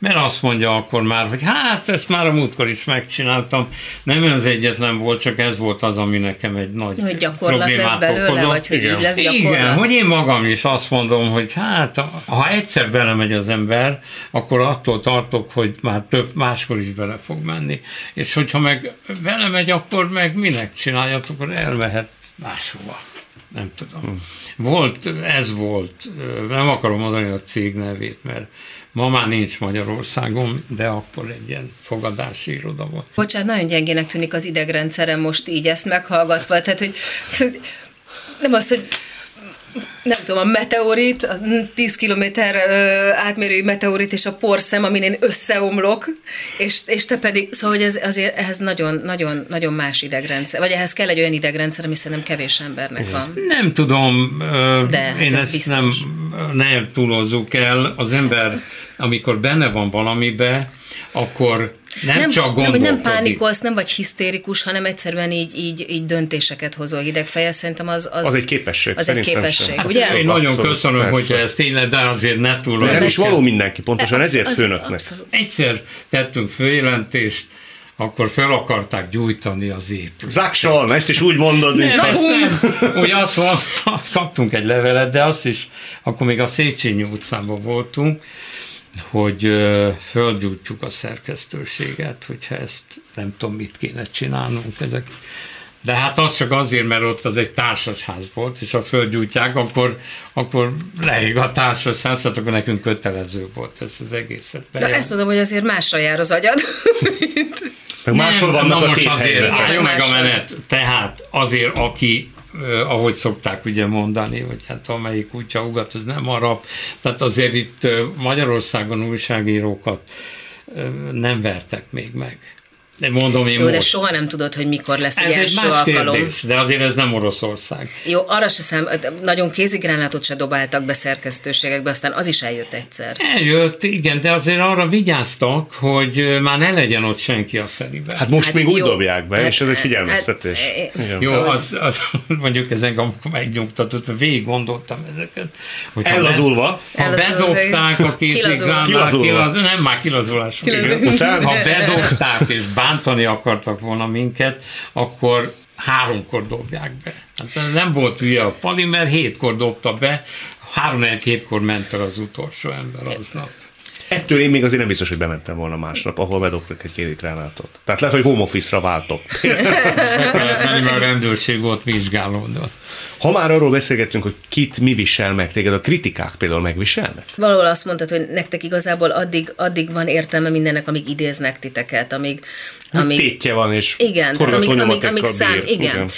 mert azt mondja akkor már, hogy hát ezt már a múltkor is megcsináltam. Nem az egyetlen volt, csak ez volt az, ami nekem egy nagy Hogy gyakorlat lesz belőle, okozott. vagy hogy Igen. így lesz gyakorlat? Igen, hogy én magam is azt mondom, hogy hát ha egyszer belemegy az ember, akkor attól tartok, hogy már több máskor is bele fog menni. És hogyha meg belemegy, akkor meg minek csináljatok, akkor elmehet máshova. Nem tudom. Hm. Volt, ez volt, nem akarom mondani a cég nevét, mert Ma már nincs Magyarországon, de akkor egy ilyen fogadási iroda volt. Bocsánat, nagyon gyengének tűnik az idegrendszerem most így ezt meghallgatva, tehát hogy nem az, hogy nem tudom, a meteorit, a 10 kilométer átmérői meteorit és a porszem, amin én összeomlok, és, és te pedig, szóval hogy ez azért ehhez nagyon, nagyon, nagyon más idegrendszer, vagy ehhez kell egy olyan idegrendszer, ami szerintem kevés embernek Igen. van. Nem tudom, De, én ez ezt biztos. nem, nem túlozzuk el, az ember amikor benne van valamibe, akkor nem, nem csak gondolkodik. Nem, nem pánikolsz, nem vagy hisztérikus, hanem egyszerűen így, így, így döntéseket hozol hidegfeje. Szerintem az, az, az egy képesség. Az egy képesség, sem. ugye? Én nagyon abszolút, köszönöm, hogy ez tényleg, de azért ne túl. Nem is való mindenki, pontosan abszolút, ezért főnöknek. Abszolút. Egyszer tettünk főjelentést, akkor fel akarták gyújtani az épületet. Zákson, ezt is úgy mondod, mint nem, ezt nem. Úgy azt mondta, kaptunk egy levelet, de azt is, akkor még a Széchenyi utcában voltunk, hogy földgyújtjuk a szerkesztőséget, hogyha ezt nem tudom, mit kéne csinálnunk ezek. De hát az csak azért, mert ott az egy társasház volt, és ha földgyújtják, akkor, akkor leég a társasház, hát akkor nekünk kötelező volt ez az egészet. De ezt mondom, hogy azért másra jár az agyad. meg máshol vannak na a most azért, Igen, meg a menet. Tehát azért, aki ahogy szokták ugye mondani, hogy hát amelyik kutya ugat, az nem arab. Tehát azért itt Magyarországon újságírókat nem vertek még meg. De mondom én Jó, most. de soha nem tudod, hogy mikor lesz ez egy első más alkalom. kérdés, de azért ez nem Oroszország. Jó, arra se szám, nagyon kézigránátot se dobáltak be szerkesztőségekbe, aztán az is eljött egyszer. Eljött, igen, de azért arra vigyáztak, hogy már ne legyen ott senki a szeriben. Hát most Hát még úgy jó. dobják be, Hát, és ez egy hát, figyelmeztetés. hát, Igen. Jó, Szóval- az, az, [LAUGHS] mondjuk ezen amikor megnyugtatott, mert végig gondoltam ezeket. Hogy ha Ellazulva. Ha bedobták a kézigránát, Kilazulva. kilaz, nem már kilazulás. Kilazulva. Ha bedobták és bántani akartak volna minket, akkor háromkor dobják be. Hát nem volt hülye a Pali, mert hétkor dobta be, három hétkor ment el az utolsó ember aznap. Ettől én még azért nem biztos, hogy bementem volna másnap, ahol bedobtak egy kézigránátot. Tehát lehet, hogy home office-ra váltok. Mert a rendőrség volt vizsgálódott. Ha már arról beszélgettünk, hogy kit mi visel meg téged, a kritikák például megviselnek? Valahol azt mondtad, hogy nektek igazából addig, addig van értelme mindennek, amíg idéznek titeket, amíg... Amíg... Tétje van, és Igen, tehát amíg, amíg, amíg szám, igen. igen.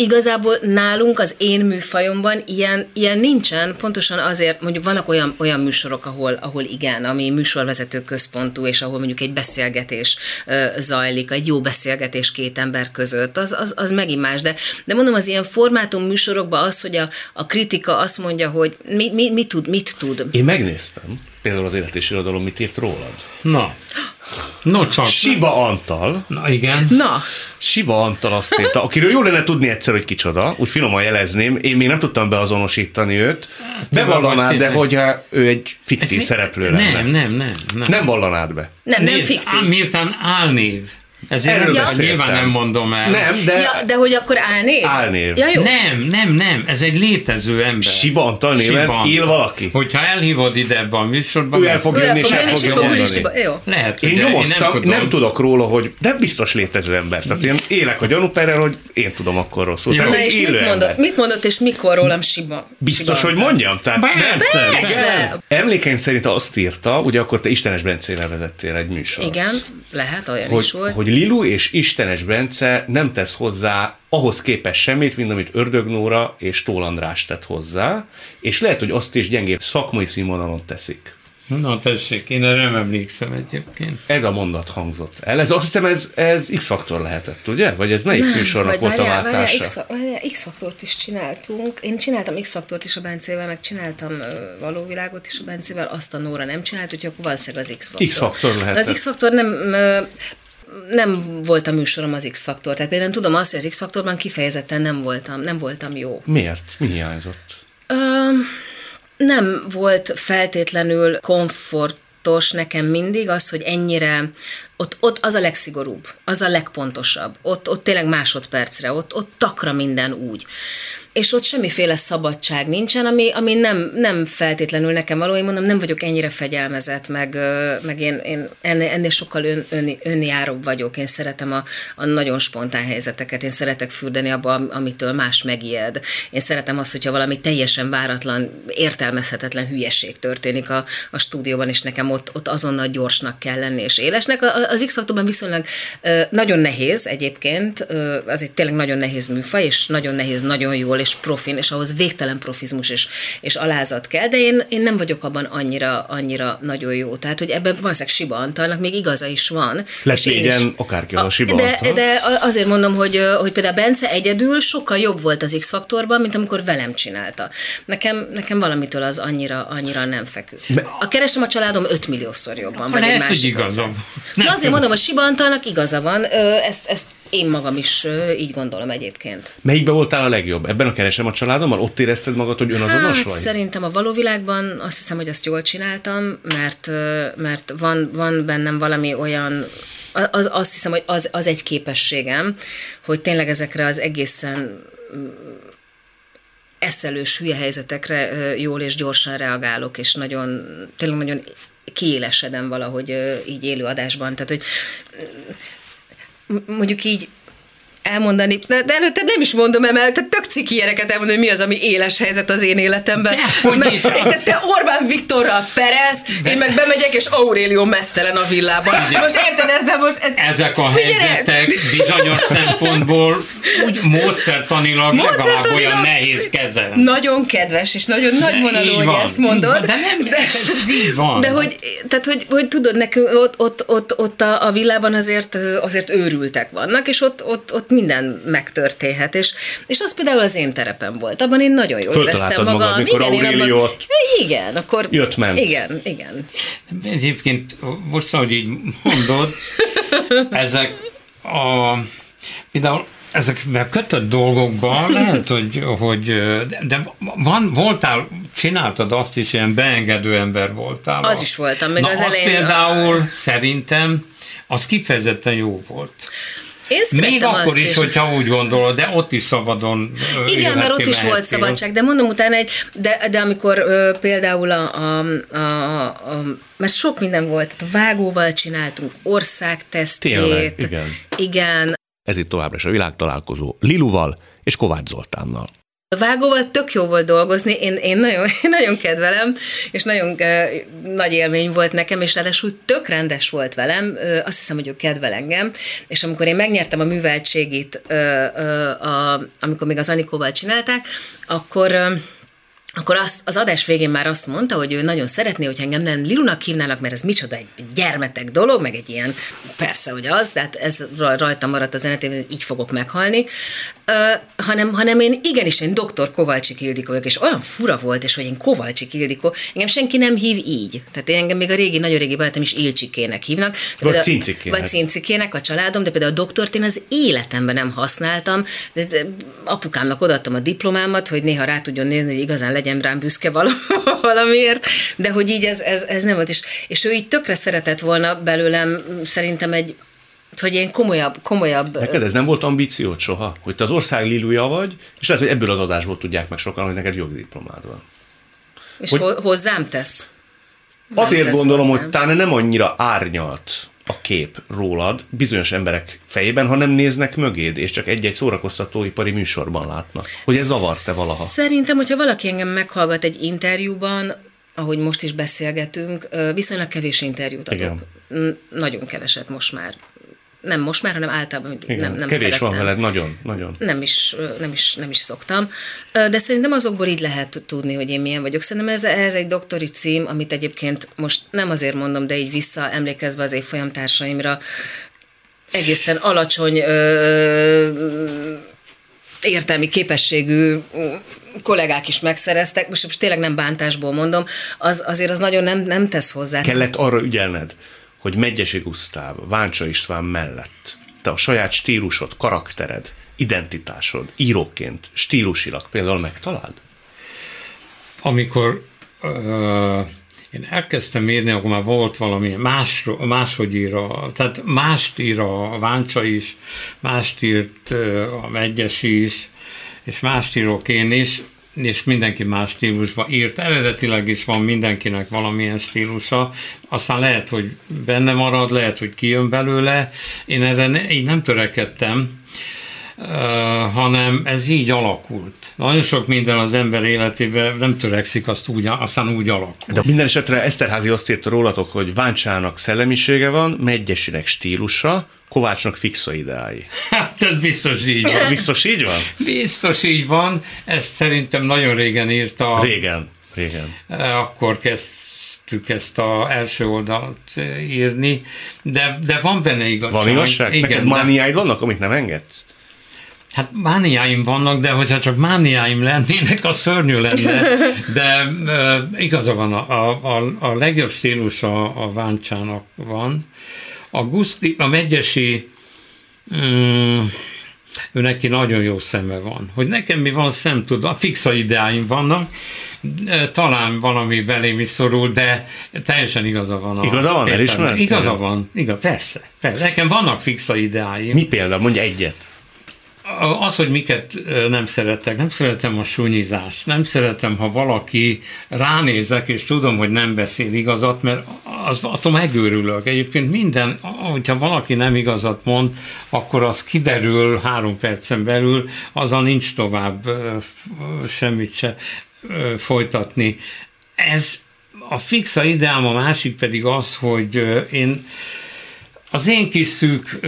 Igazából nálunk az én műfajomban ilyen, ilyen nincsen, pontosan azért, mondjuk vannak olyan, olyan műsorok, ahol, ahol igen, ami műsorvezető központú, és ahol mondjuk egy beszélgetés ö, zajlik, egy jó beszélgetés két ember között, az, az, az megint más. De, de mondom, az ilyen formátum műsorokban az, hogy a, a kritika azt mondja, hogy mi, mi, mit tud, mit tud. Én megnéztem, például az élet és irodalom mit írt rólad. Na, no csak. Siba Antal, Na igen. Na, Siva Antal azt írta, akiről jó lenne tudni egyszer, hogy kicsoda, úgy finoman jelezném, én még nem tudtam beazonosítani őt, bevallanád, vagy de hogyha ő egy fiktív szereplő lenne. Nem, nem, nem. Nem, Nem vallanád be. nem, nem Nézd, fiktív. Miután álnév. Ezért Erről nem, beszéltem. nyilván nem mondom el. Nem, de Ja, de hogy akkor álnév? Álnév. Ja, jó. Nem, nem, nem, ez egy létező ember. Siba Antal néven Siba él valaki. Hogyha elhívod ide ebbe a műsorba, Ő meg- el fog jönni, és el jönni, fog. Jó. lehet, Én hogy nyomoztam, nem, nem, tudom. nem tudok róla, hogy de biztos létező ember. Tehát én élek a gyanúperrel, hogy én tudom akkor rosszul. Jó. Tehát és mit mondott, mit mondott, és mikor rólam Siba? Biztos, hogy mondjam? Tehát Persze, Persze. Emlékeim szerint azt írta, ugye akkor te Istenes Bencével vezettél egy műsort. Igen, lehet, olyan is volt. hogy Lilu és Istenes Bence nem tesz hozzá ahhoz képest semmit, mint amit Ördög Nóra és Tól András tett hozzá, és lehet, hogy azt is gyengébb szakmai színvonalon teszik. Na tessék, én erre nem emlékszem egyébként. Ez a mondat hangzott el. Ez azt hiszem, ez, ez X-faktor lehetett, ugye? Vagy ez melyik műsornak volt a várjál, várjál, váltása? X-faktort is csináltunk. Én csináltam X-faktort is a Bencével, meg csináltam ö, Valóvilágot is a Bencével, azt a Nóra nem csinált, úgyhogy akkor valószínűleg az X-faktor. X-faktor De lehetett. az X-faktor nem... Nem volt a műsorom az X-faktor. Tehát például tudom azt, hogy az X-faktorban kifejezetten nem voltam, nem voltam jó. Miért? Mi hiányzott? Ö, nem volt feltétlenül komfortos nekem mindig az, hogy ennyire, ott, ott az a legszigorúbb, az a legpontosabb, ott, ott tényleg másodpercre, ott, ott takra minden úgy. És ott semmiféle szabadság nincsen, ami, ami nem, nem feltétlenül nekem való. Én mondom, nem vagyok ennyire fegyelmezett, meg, meg én, én ennél, sokkal ön, ön, önjáróbb vagyok. Én szeretem a, a nagyon spontán helyzeteket, én szeretek fürdeni abba, am- amitől más megijed. Én szeretem azt, hogyha valami teljesen váratlan, értelmezhetetlen hülyeség történik a, a stúdióban, és nekem ott, ott azonnal gyorsnak kell lenni és élesnek. Az x viszonylag nagyon nehéz egyébként, az egy tényleg nagyon nehéz műfaj, és nagyon nehéz, nagyon jól és profin, és ahhoz végtelen profizmus és, és alázat kell, de én, én nem vagyok abban annyira, annyira nagyon jó. Tehát, hogy ebben valószínűleg Siba Antalnak még igaza is van. És is- akárki, a Siba de, Antal. de azért mondom, hogy, hogy például Bence egyedül sokkal jobb volt az X-faktorban, mint amikor velem csinálta. Nekem, nekem valamitől az annyira, annyira nem feküdt. A keresem a családom 5 milliószor jobban. vagy egy Lehet, hogy másik igazam. ország. Na azért mondom, hogy Siba Antalnak igaza van, ezt, ezt én magam is így gondolom egyébként. Melyikben voltál a legjobb? Ebben a keresem a családommal? Ott érezted magad, hogy önazonos Hát vagy? szerintem a való világban azt hiszem, hogy azt jól csináltam, mert, mert van, van bennem valami olyan, az, azt hiszem, hogy az, az egy képességem, hogy tényleg ezekre az egészen mm, eszelős hülye helyzetekre jól és gyorsan reagálok, és nagyon, tényleg nagyon kiélesedem valahogy így élő adásban. Tehát, hogy mondjuk így elmondani, de, de előtte nem is mondom el, tehát tök ciki ilyeneket elmondani, hogy mi az, ami éles helyzet az én életemben. Mert, te, te Orbán Viktorral perez, én meg bemegyek, és Aurélio mesztelen a villában. Most érted ezzel most? Ez, Ezek a helyzetek bizonyos szempontból úgy módszertanilag legalább olyan nehéz kezelni. Nagyon kedves, és nagyon nagy vonalú, hogy ezt mondod. De nem, de, ez így van. De hogy, tehát, hogy, hogy tudod, nekünk ott, ott, ott, ott a, a villában azért, azért őrültek vannak, és ott, ott, ott minden megtörténhet. És, és az például az én terepem volt. Abban én nagyon jól éreztem magam. magad, mikor igen, én abban, Aurélio ott igen, akkor... jött, ment. Igen, igen. Egyébként most, ahogy így mondod, ezek a, például ezekben kötött dolgokban lehet, hogy, hogy de, van, voltál, csináltad azt is, ilyen beengedő ember voltál. Az is voltam, még Na, az az elején. például a... szerintem az kifejezetten jó volt. Én Még akkor azt is, hogyha úgy gondolod, de ott is szabadon Igen, mert ott is volt mehettél. szabadság, de mondom utána egy, de, de amikor ö, például a, a, a, a, mert sok minden volt, tehát a vágóval csináltunk országtesztjét. Tényleg, igen. Igen, Ez itt továbbra is a világtalálkozó Liluval és Kovács Zoltánnal. A vágóval tök jó volt dolgozni, én, én, nagyon, [LAUGHS] én nagyon kedvelem, és nagyon uh, nagy élmény volt nekem, és ráadásul tök rendes volt velem, uh, azt hiszem, hogy ő kedvel engem, és amikor én megnyertem a műveltségét, uh, uh, a, amikor még az Anikóval csinálták, akkor uh, akkor azt, az adás végén már azt mondta, hogy ő nagyon szeretné, hogy engem nem Lilunak hívnának, mert ez micsoda egy gyermetek dolog, meg egy ilyen, persze, hogy az, tehát ez rajta maradt a zenetében, így fogok meghalni, uh, hanem, hanem én igenis, én doktor Kovalcsik Ildikó vagyok, és olyan fura volt, és hogy én Kovalcsik Ildikó, engem senki nem hív így. Tehát én engem még a régi, nagyon régi barátom is Ilcsikének hívnak. Vagy Például- Cincikének. Vagy Cincikének a családom, de például a doktort én az életemben nem használtam. De, de apukámnak odaadtam a diplomámat, hogy néha rá tudjon nézni, hogy igazán legyen rám büszke vala- [LAUGHS] valamiért, de hogy így ez, ez, ez nem volt. És, és ő így tökre szeretett volna belőlem szerintem egy hogy én komolyabb, komolyabb Neked ez nem volt ambíciód soha? Hogy te az ország Liluja vagy, és lehet, hogy ebből az adásból tudják meg sokan, hogy neked jogi diplomád van. és hogy- hogy... hozzám tesz. Nem Azért tesz gondolom, hozzám. hogy talán nem annyira árnyalt a kép rólad bizonyos emberek fejében, ha nem néznek mögéd, és csak egy-egy szórakoztatóipari műsorban látnak. Hogy ez zavart-e valaha? Szerintem, hogyha valaki engem meghallgat egy interjúban, ahogy most is beszélgetünk, viszonylag kevés interjút adok. Igen. Nagyon keveset most már. Nem most már, hanem általában Igen, nem, nem kevés szerettem. van veled, nagyon, nagyon. Nem is, nem, is, nem is szoktam. De szerintem azokból így lehet tudni, hogy én milyen vagyok. Szerintem ez, ez egy doktori cím, amit egyébként most nem azért mondom, de így vissza emlékezve az évfolyamtársaimra, egészen alacsony ö, értelmi képességű kollégák is megszereztek, most, most tényleg nem bántásból mondom, az, azért az nagyon nem, nem tesz hozzá. Kellett arra ügyelned, hogy Megyesi Gusztáv, Váncsa István mellett te a saját stílusod, karaktered, identitásod, íróként, stílusilag például megtaláld? amikor uh, én elkezdtem írni, akkor már volt valami más, máshogy ír a, tehát mást ír a Váncsa is, mást írt a Megyes is, és mást írok én is, és mindenki más stílusban írt. Eredetileg is van mindenkinek valamilyen stílusa, aztán lehet, hogy benne marad, lehet, hogy kijön belőle. Én erre ne, így nem törekedtem, hanem ez így alakult. Nagyon sok minden az ember életében nem törekszik, azt úgy, aztán úgy alakul. De minden esetre Eszterházi azt írta rólatok, hogy Váncsának szellemisége van, Megyesinek stílusa, Kovácsnak fixa ideái. Hát ez biztos így van. Biztos így van? Biztos így van. Ezt szerintem nagyon régen írta. Régen, régen. Eh, Akkor kezdtük ezt az első oldalt eh, írni, de, de van benne igazság. Van igazság? Igen, Neked de- mániáid vannak, amit nem engedsz? Hát mániáim vannak, de hogyha csak mániáim lennének, az szörnyű lenne. De e, igaza van, a, a, a legjobb stílus a, a Váncsának van. A Guszti, a Megyesi, mm, ő neki nagyon jó szeme van. Hogy nekem mi van szem tud, a fixa ideáim vannak, talán valami belém is szorul, de teljesen igaza van. A Igaza van? Elismered? Igaza van, igaz, persze, persze. Nekem vannak fixa ideáim. Mi például? Mondj egyet. Az, hogy miket nem szeretek, nem szeretem a sunyizást, nem szeretem, ha valaki ránézek, és tudom, hogy nem beszél igazat, mert az, attól megőrülök. Egyébként minden, hogyha valaki nem igazat mond, akkor az kiderül három percen belül, azzal nincs tovább semmit se folytatni. Ez a fixa ideám, a másik pedig az, hogy én az én kis szűk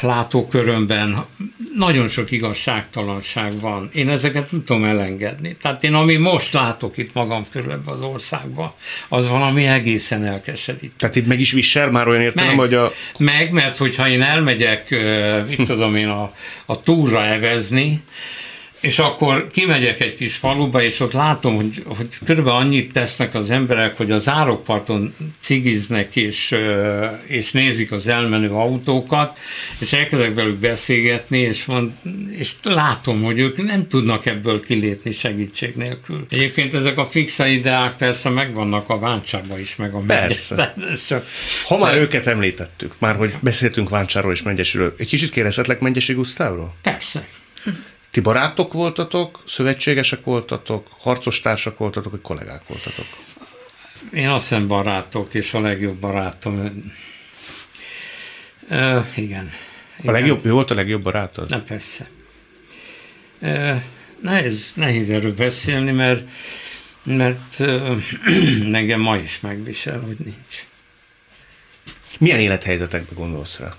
látókörömben nagyon sok igazságtalanság van. Én ezeket nem tudom elengedni. Tehát én, ami most látok itt magam körül ebben az országban, az valami egészen elkeserít. Tehát itt meg is visel már olyan értelem, hogy a... Meg, mert hogyha én elmegyek, mit tudom én, a, a túra evezni, és akkor kimegyek egy kis faluba, és ott látom, hogy, hogy körülbelül annyit tesznek az emberek, hogy az árokparton cigiznek, és, és nézik az elmenő autókat, és elkezdek velük beszélgetni, és, van, és látom, hogy ők nem tudnak ebből kilépni segítség nélkül. Egyébként ezek a fixa ideák persze megvannak a Váncsárban is, meg a Persze. Csak, [LAUGHS] ha már de... őket említettük, már hogy beszéltünk Váncsáról és Mengyesiről, egy kicsit kérdezhetlek Mengyesi Gusztávról? Persze. Ti barátok voltatok, szövetségesek voltatok, harcostársak voltatok, vagy kollégák voltatok? Én azt hiszem barátok, és a legjobb barátom. Uh, igen. A legjobb, ő volt a legjobb barátod? Na persze. Uh, nehéz, nehéz erről beszélni, mert, mert uh, [CLEARS THROAT] engem ma is megvisel, hogy nincs. Milyen élethelyzetekbe gondolsz rá?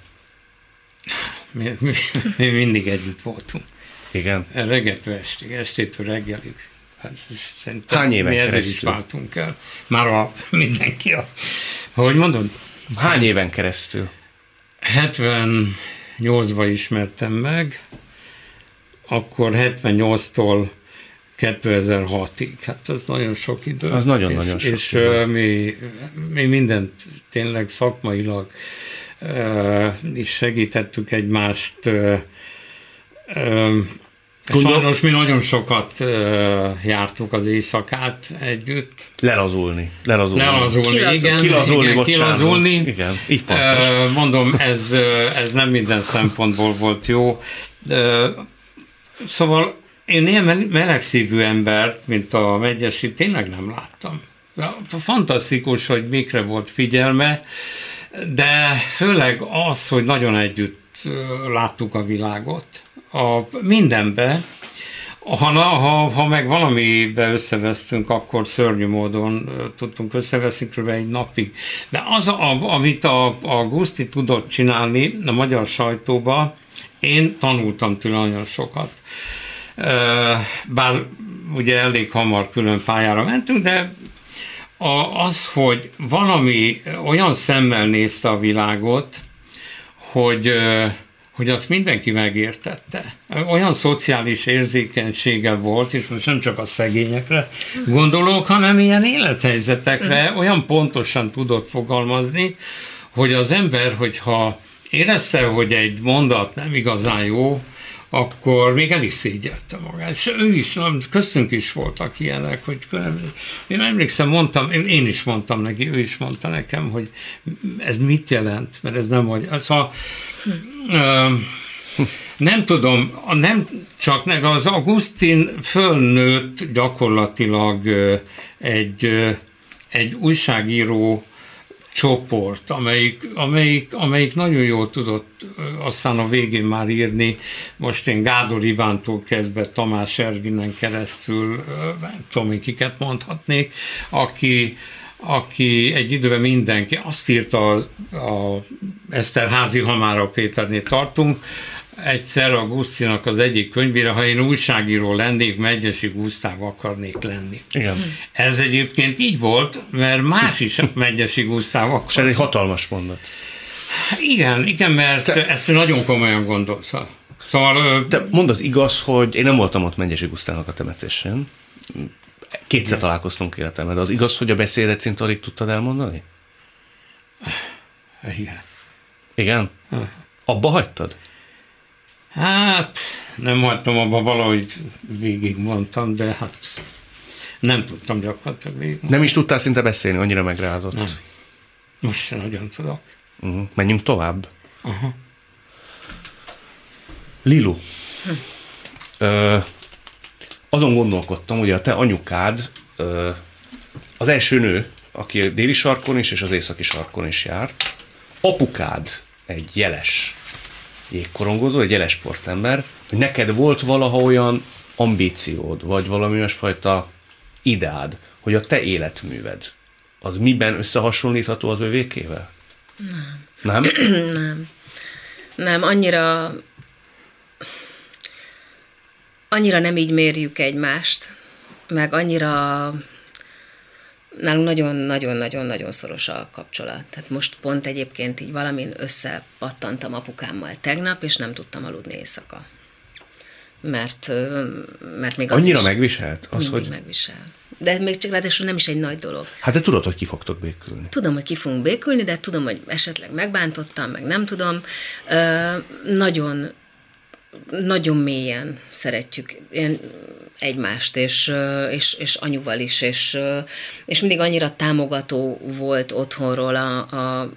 Mi, mi, mi mindig együtt voltunk. Igen. Reggeltől estig, estétől reggelig. Hát, szerintem Hány éven mi keresztül? is váltunk el. Már a mindenki a... Hogy mondod? Hány éven keresztül? 78-ban ismertem meg, akkor 78-tól 2006-ig. Hát az nagyon sok idő. Az nagyon-nagyon sok És idő. mi, mi mindent tényleg szakmailag is segítettük egymást, Gondol... Sajnos mi nagyon sokat uh, jártuk az éjszakát együtt. Lelazulni. Lelazulni. Lelazulni, Kilazul. igen. Kilazulni, igen, kilazulni. Igen, így pontos. Uh, mondom, ez, ez nem minden szempontból volt jó. Uh, szóval én ilyen melegszívű embert, mint a Megyesi, tényleg nem láttam. Fantasztikus, hogy mikre volt figyelme, de főleg az, hogy nagyon együtt láttuk a világot a mindenbe, ha, ha, ha meg valamibe összevesztünk, akkor szörnyű módon tudtunk összeveszni kb. egy napig. De az, a, amit a, a Guszti tudott csinálni a magyar sajtóba, én tanultam tőle nagyon sokat. Bár ugye elég hamar külön pályára mentünk, de az, hogy valami olyan szemmel nézte a világot, hogy hogy azt mindenki megértette. Olyan szociális érzékenysége volt, és most nem csak a szegényekre gondolok, hanem ilyen élethelyzetekre olyan pontosan tudott fogalmazni, hogy az ember, hogyha érezte, hogy egy mondat nem igazán jó, akkor még el is szégyelte magát. És ő is, köztünk is voltak ilyenek, hogy én emlékszem, mondtam, én is mondtam neki, ő is mondta nekem, hogy ez mit jelent, mert ez nem vagy. Szóval nem tudom, nem csak meg az Augustin fölnőtt gyakorlatilag egy, egy újságíró csoport, amelyik, amelyik, amelyik nagyon jól tudott aztán a végén már írni, most én Gádor Ivántól kezdve Tamás Ervinen keresztül, nem tudom, kiket mondhatnék, aki, aki egy időben mindenki, azt írta a, a Eszterházi, ha már a Péternél tartunk, egyszer a Gusztinak az egyik könyvére, ha én újságíró lennék, Megyesi Gusztáv akarnék lenni. Igen. Ez egyébként így volt, mert más is [LAUGHS] Megyesi Gusztáv akar. És ez egy hatalmas mondat. Igen, igen, mert Te... ezt nagyon komolyan gondolsz. Szóval... Te mondd az igaz, hogy én nem voltam ott Megyesi Gusztávnak a temetésen, Kétszer Igen. találkoztunk életemben, de az igaz, hogy a beszédet szinte alig tudtad elmondani? Igen. Igen? Uh. Abba hagytad? Hát, nem hagytam abba, valahogy végig mondtam, de hát nem tudtam gyakorlatilag végig. Nem is tudtál szinte beszélni, annyira megrázott? Nem. Most sem nagyon tudok. Uh-huh. Menjünk tovább. Uh-huh. Lilu. Hm. Ö, azon gondolkodtam, hogy a te anyukád az első nő, aki a déli sarkon is és az északi sarkon is járt. Apukád egy jeles jégkorongozó, egy jeles sportember, hogy neked volt valaha olyan ambíciód, vagy valami olyasfajta ideád, hogy a te életműved az miben összehasonlítható az övékével? Nem. Nem? [CLEARS THROAT] nem. Nem, annyira annyira nem így mérjük egymást, meg annyira nálunk nagyon-nagyon-nagyon-nagyon szoros a kapcsolat. Tehát most pont egyébként így valamin összepattantam apukámmal tegnap, és nem tudtam aludni éjszaka. Mert, mert még az Annyira is megviselt? Az, hogy... megvisel. De még csak ráadásul nem is egy nagy dolog. Hát de tudod, hogy ki fogtok békülni. Tudom, hogy ki fogunk békülni, de tudom, hogy esetleg megbántottam, meg nem tudom. Ö, nagyon, nagyon mélyen szeretjük én egymást, és, és, és anyuval is, és, és mindig annyira támogató volt otthonról a, a,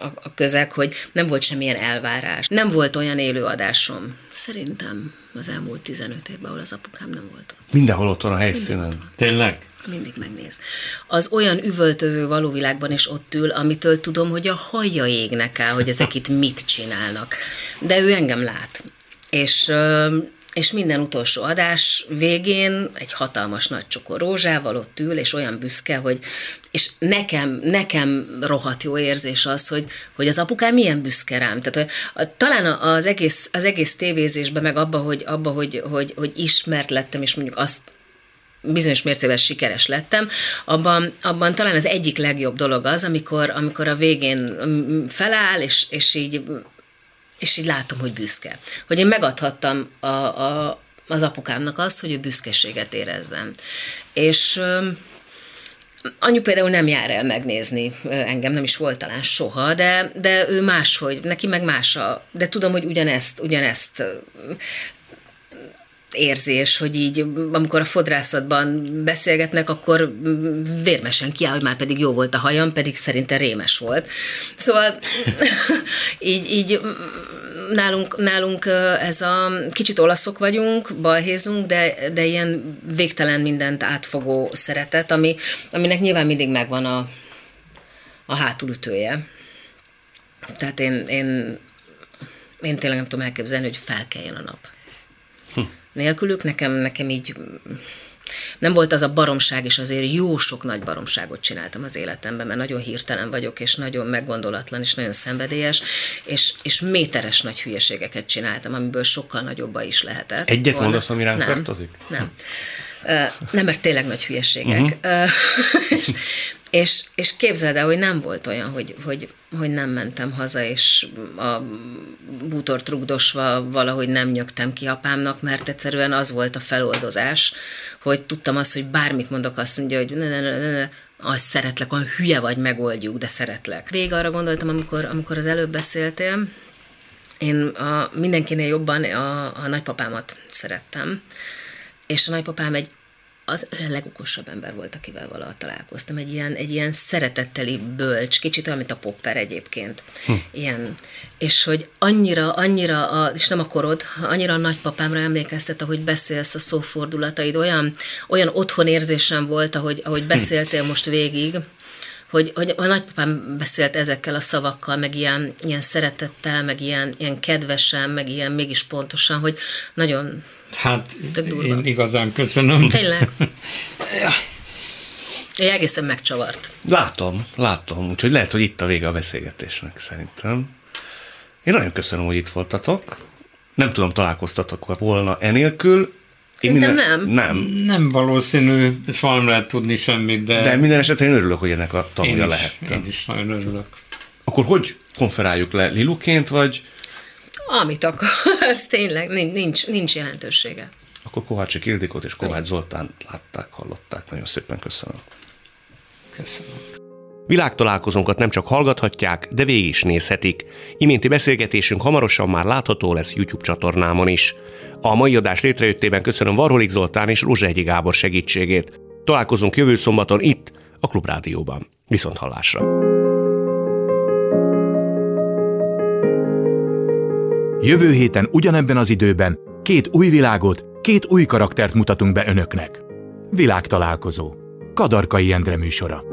a közeg, hogy nem volt semmilyen elvárás. Nem volt olyan élőadásom, szerintem az elmúlt 15 évben, ahol az apukám nem volt ott. Mindenhol ott van a helyszínen. Tényleg? Mindig megnéz. Az olyan üvöltöző valóvilágban is ott ül, amitől tudom, hogy a haja égnek el, hogy ezek itt mit csinálnak. De ő engem lát. És és minden utolsó adás végén egy hatalmas nagy csokor rózsával ott ül, és olyan büszke, hogy és nekem, nekem rohadt jó érzés az, hogy, hogy az apukám milyen büszke rám. Tehát a, a, talán az egész, az egész tévézésben, meg abba, hogy, abba hogy, hogy, hogy ismert lettem, és mondjuk azt bizonyos mércével sikeres lettem, abban, abban talán az egyik legjobb dolog az, amikor, amikor a végén feláll, és, és így és így látom, hogy büszke. Hogy én megadhattam a, a, az apukámnak azt, hogy ő büszkeséget érezzen. És Anyu például nem jár el megnézni engem, nem is volt talán soha, de, de ő máshogy, neki meg más a, de tudom, hogy ugyanezt, ugyanezt érzés, hogy így, amikor a fodrászatban beszélgetnek, akkor vérmesen kiáll, hogy már pedig jó volt a hajam, pedig szerintem rémes volt. Szóval [LAUGHS] így, így nálunk, nálunk ez a kicsit olaszok vagyunk, balhézunk, de, de ilyen végtelen mindent átfogó szeretet, ami, aminek nyilván mindig megvan a, a hátulütője. Tehát én, én, én tényleg nem tudom elképzelni, hogy felkeljen a nap. Hm. Nélkülük nekem, nekem így nem volt az a baromság, és azért jó sok nagy baromságot csináltam az életemben, mert nagyon hirtelen vagyok, és nagyon meggondolatlan, és nagyon szenvedélyes, és, és méteres nagy hülyeségeket csináltam, amiből sokkal nagyobba is lehetett. Egyet volna. mondasz, ami ránk nem, tartozik? Nem. Nem, mert tényleg nagy hülyeségek. Uh-huh. [LAUGHS] és, és, és képzeld el, hogy nem volt olyan, hogy, hogy, hogy nem mentem haza, és a bútort rugdosva valahogy nem nyögtem ki apámnak, mert egyszerűen az volt a feloldozás, hogy tudtam azt, hogy bármit mondok, azt mondja, hogy ne, ne, ne, ne, azt szeretlek, olyan hülye vagy, megoldjuk, de szeretlek. Végig arra gondoltam, amikor, amikor az előbb beszéltél, én a, mindenkinél jobban a, a nagypapámat szerettem, és a nagypapám egy az a legokosabb ember volt, akivel valaha találkoztam. Egy ilyen, egy ilyen szeretetteli bölcs, kicsit olyan, mint a popper egyébként. Hm. Ilyen. És hogy annyira, annyira, a, és nem a korod, annyira a nagypapámra emlékeztet, ahogy beszélsz a szófordulataid, olyan, olyan otthonérzésem volt, ahogy, ahogy hm. beszéltél most végig, hogy, hogy a nagypapám beszélt ezekkel a szavakkal, meg ilyen, ilyen szeretettel, meg ilyen, ilyen kedvesen, meg ilyen mégis pontosan, hogy nagyon Hát én igazán köszönöm. Tényleg. Én egészen megcsavart. Látom, látom. Úgyhogy lehet, hogy itt a vége a beszélgetésnek szerintem. Én nagyon köszönöm, hogy itt voltatok. Nem tudom, találkoztatok volna enélkül. Én minden, nem. Nem. Nem valószínű, soha nem lehet tudni semmit, de... De minden esetre én örülök, hogy ennek a tanulja lehettem. Én is nagyon örülök. Akkor hogy konferáljuk le? Liluként, vagy amit akarsz, tényleg nincs, nincs jelentősége. Akkor Kovácsi Ildikót és Kovács Zoltán látták, hallották. Nagyon szépen köszönöm. Köszönöm. Világtalálkozónkat nem csak hallgathatják, de végig is nézhetik. Iménti beszélgetésünk hamarosan már látható lesz YouTube csatornámon is. A mai adás létrejöttében köszönöm Varholik Zoltán és Rózsehegyi Gábor segítségét. Találkozunk jövő szombaton itt, a Klubrádióban. Viszont hallásra! Jövő héten ugyanebben az időben két új világot, két új karaktert mutatunk be önöknek. Világtalálkozó. Kadarkai Endre műsora.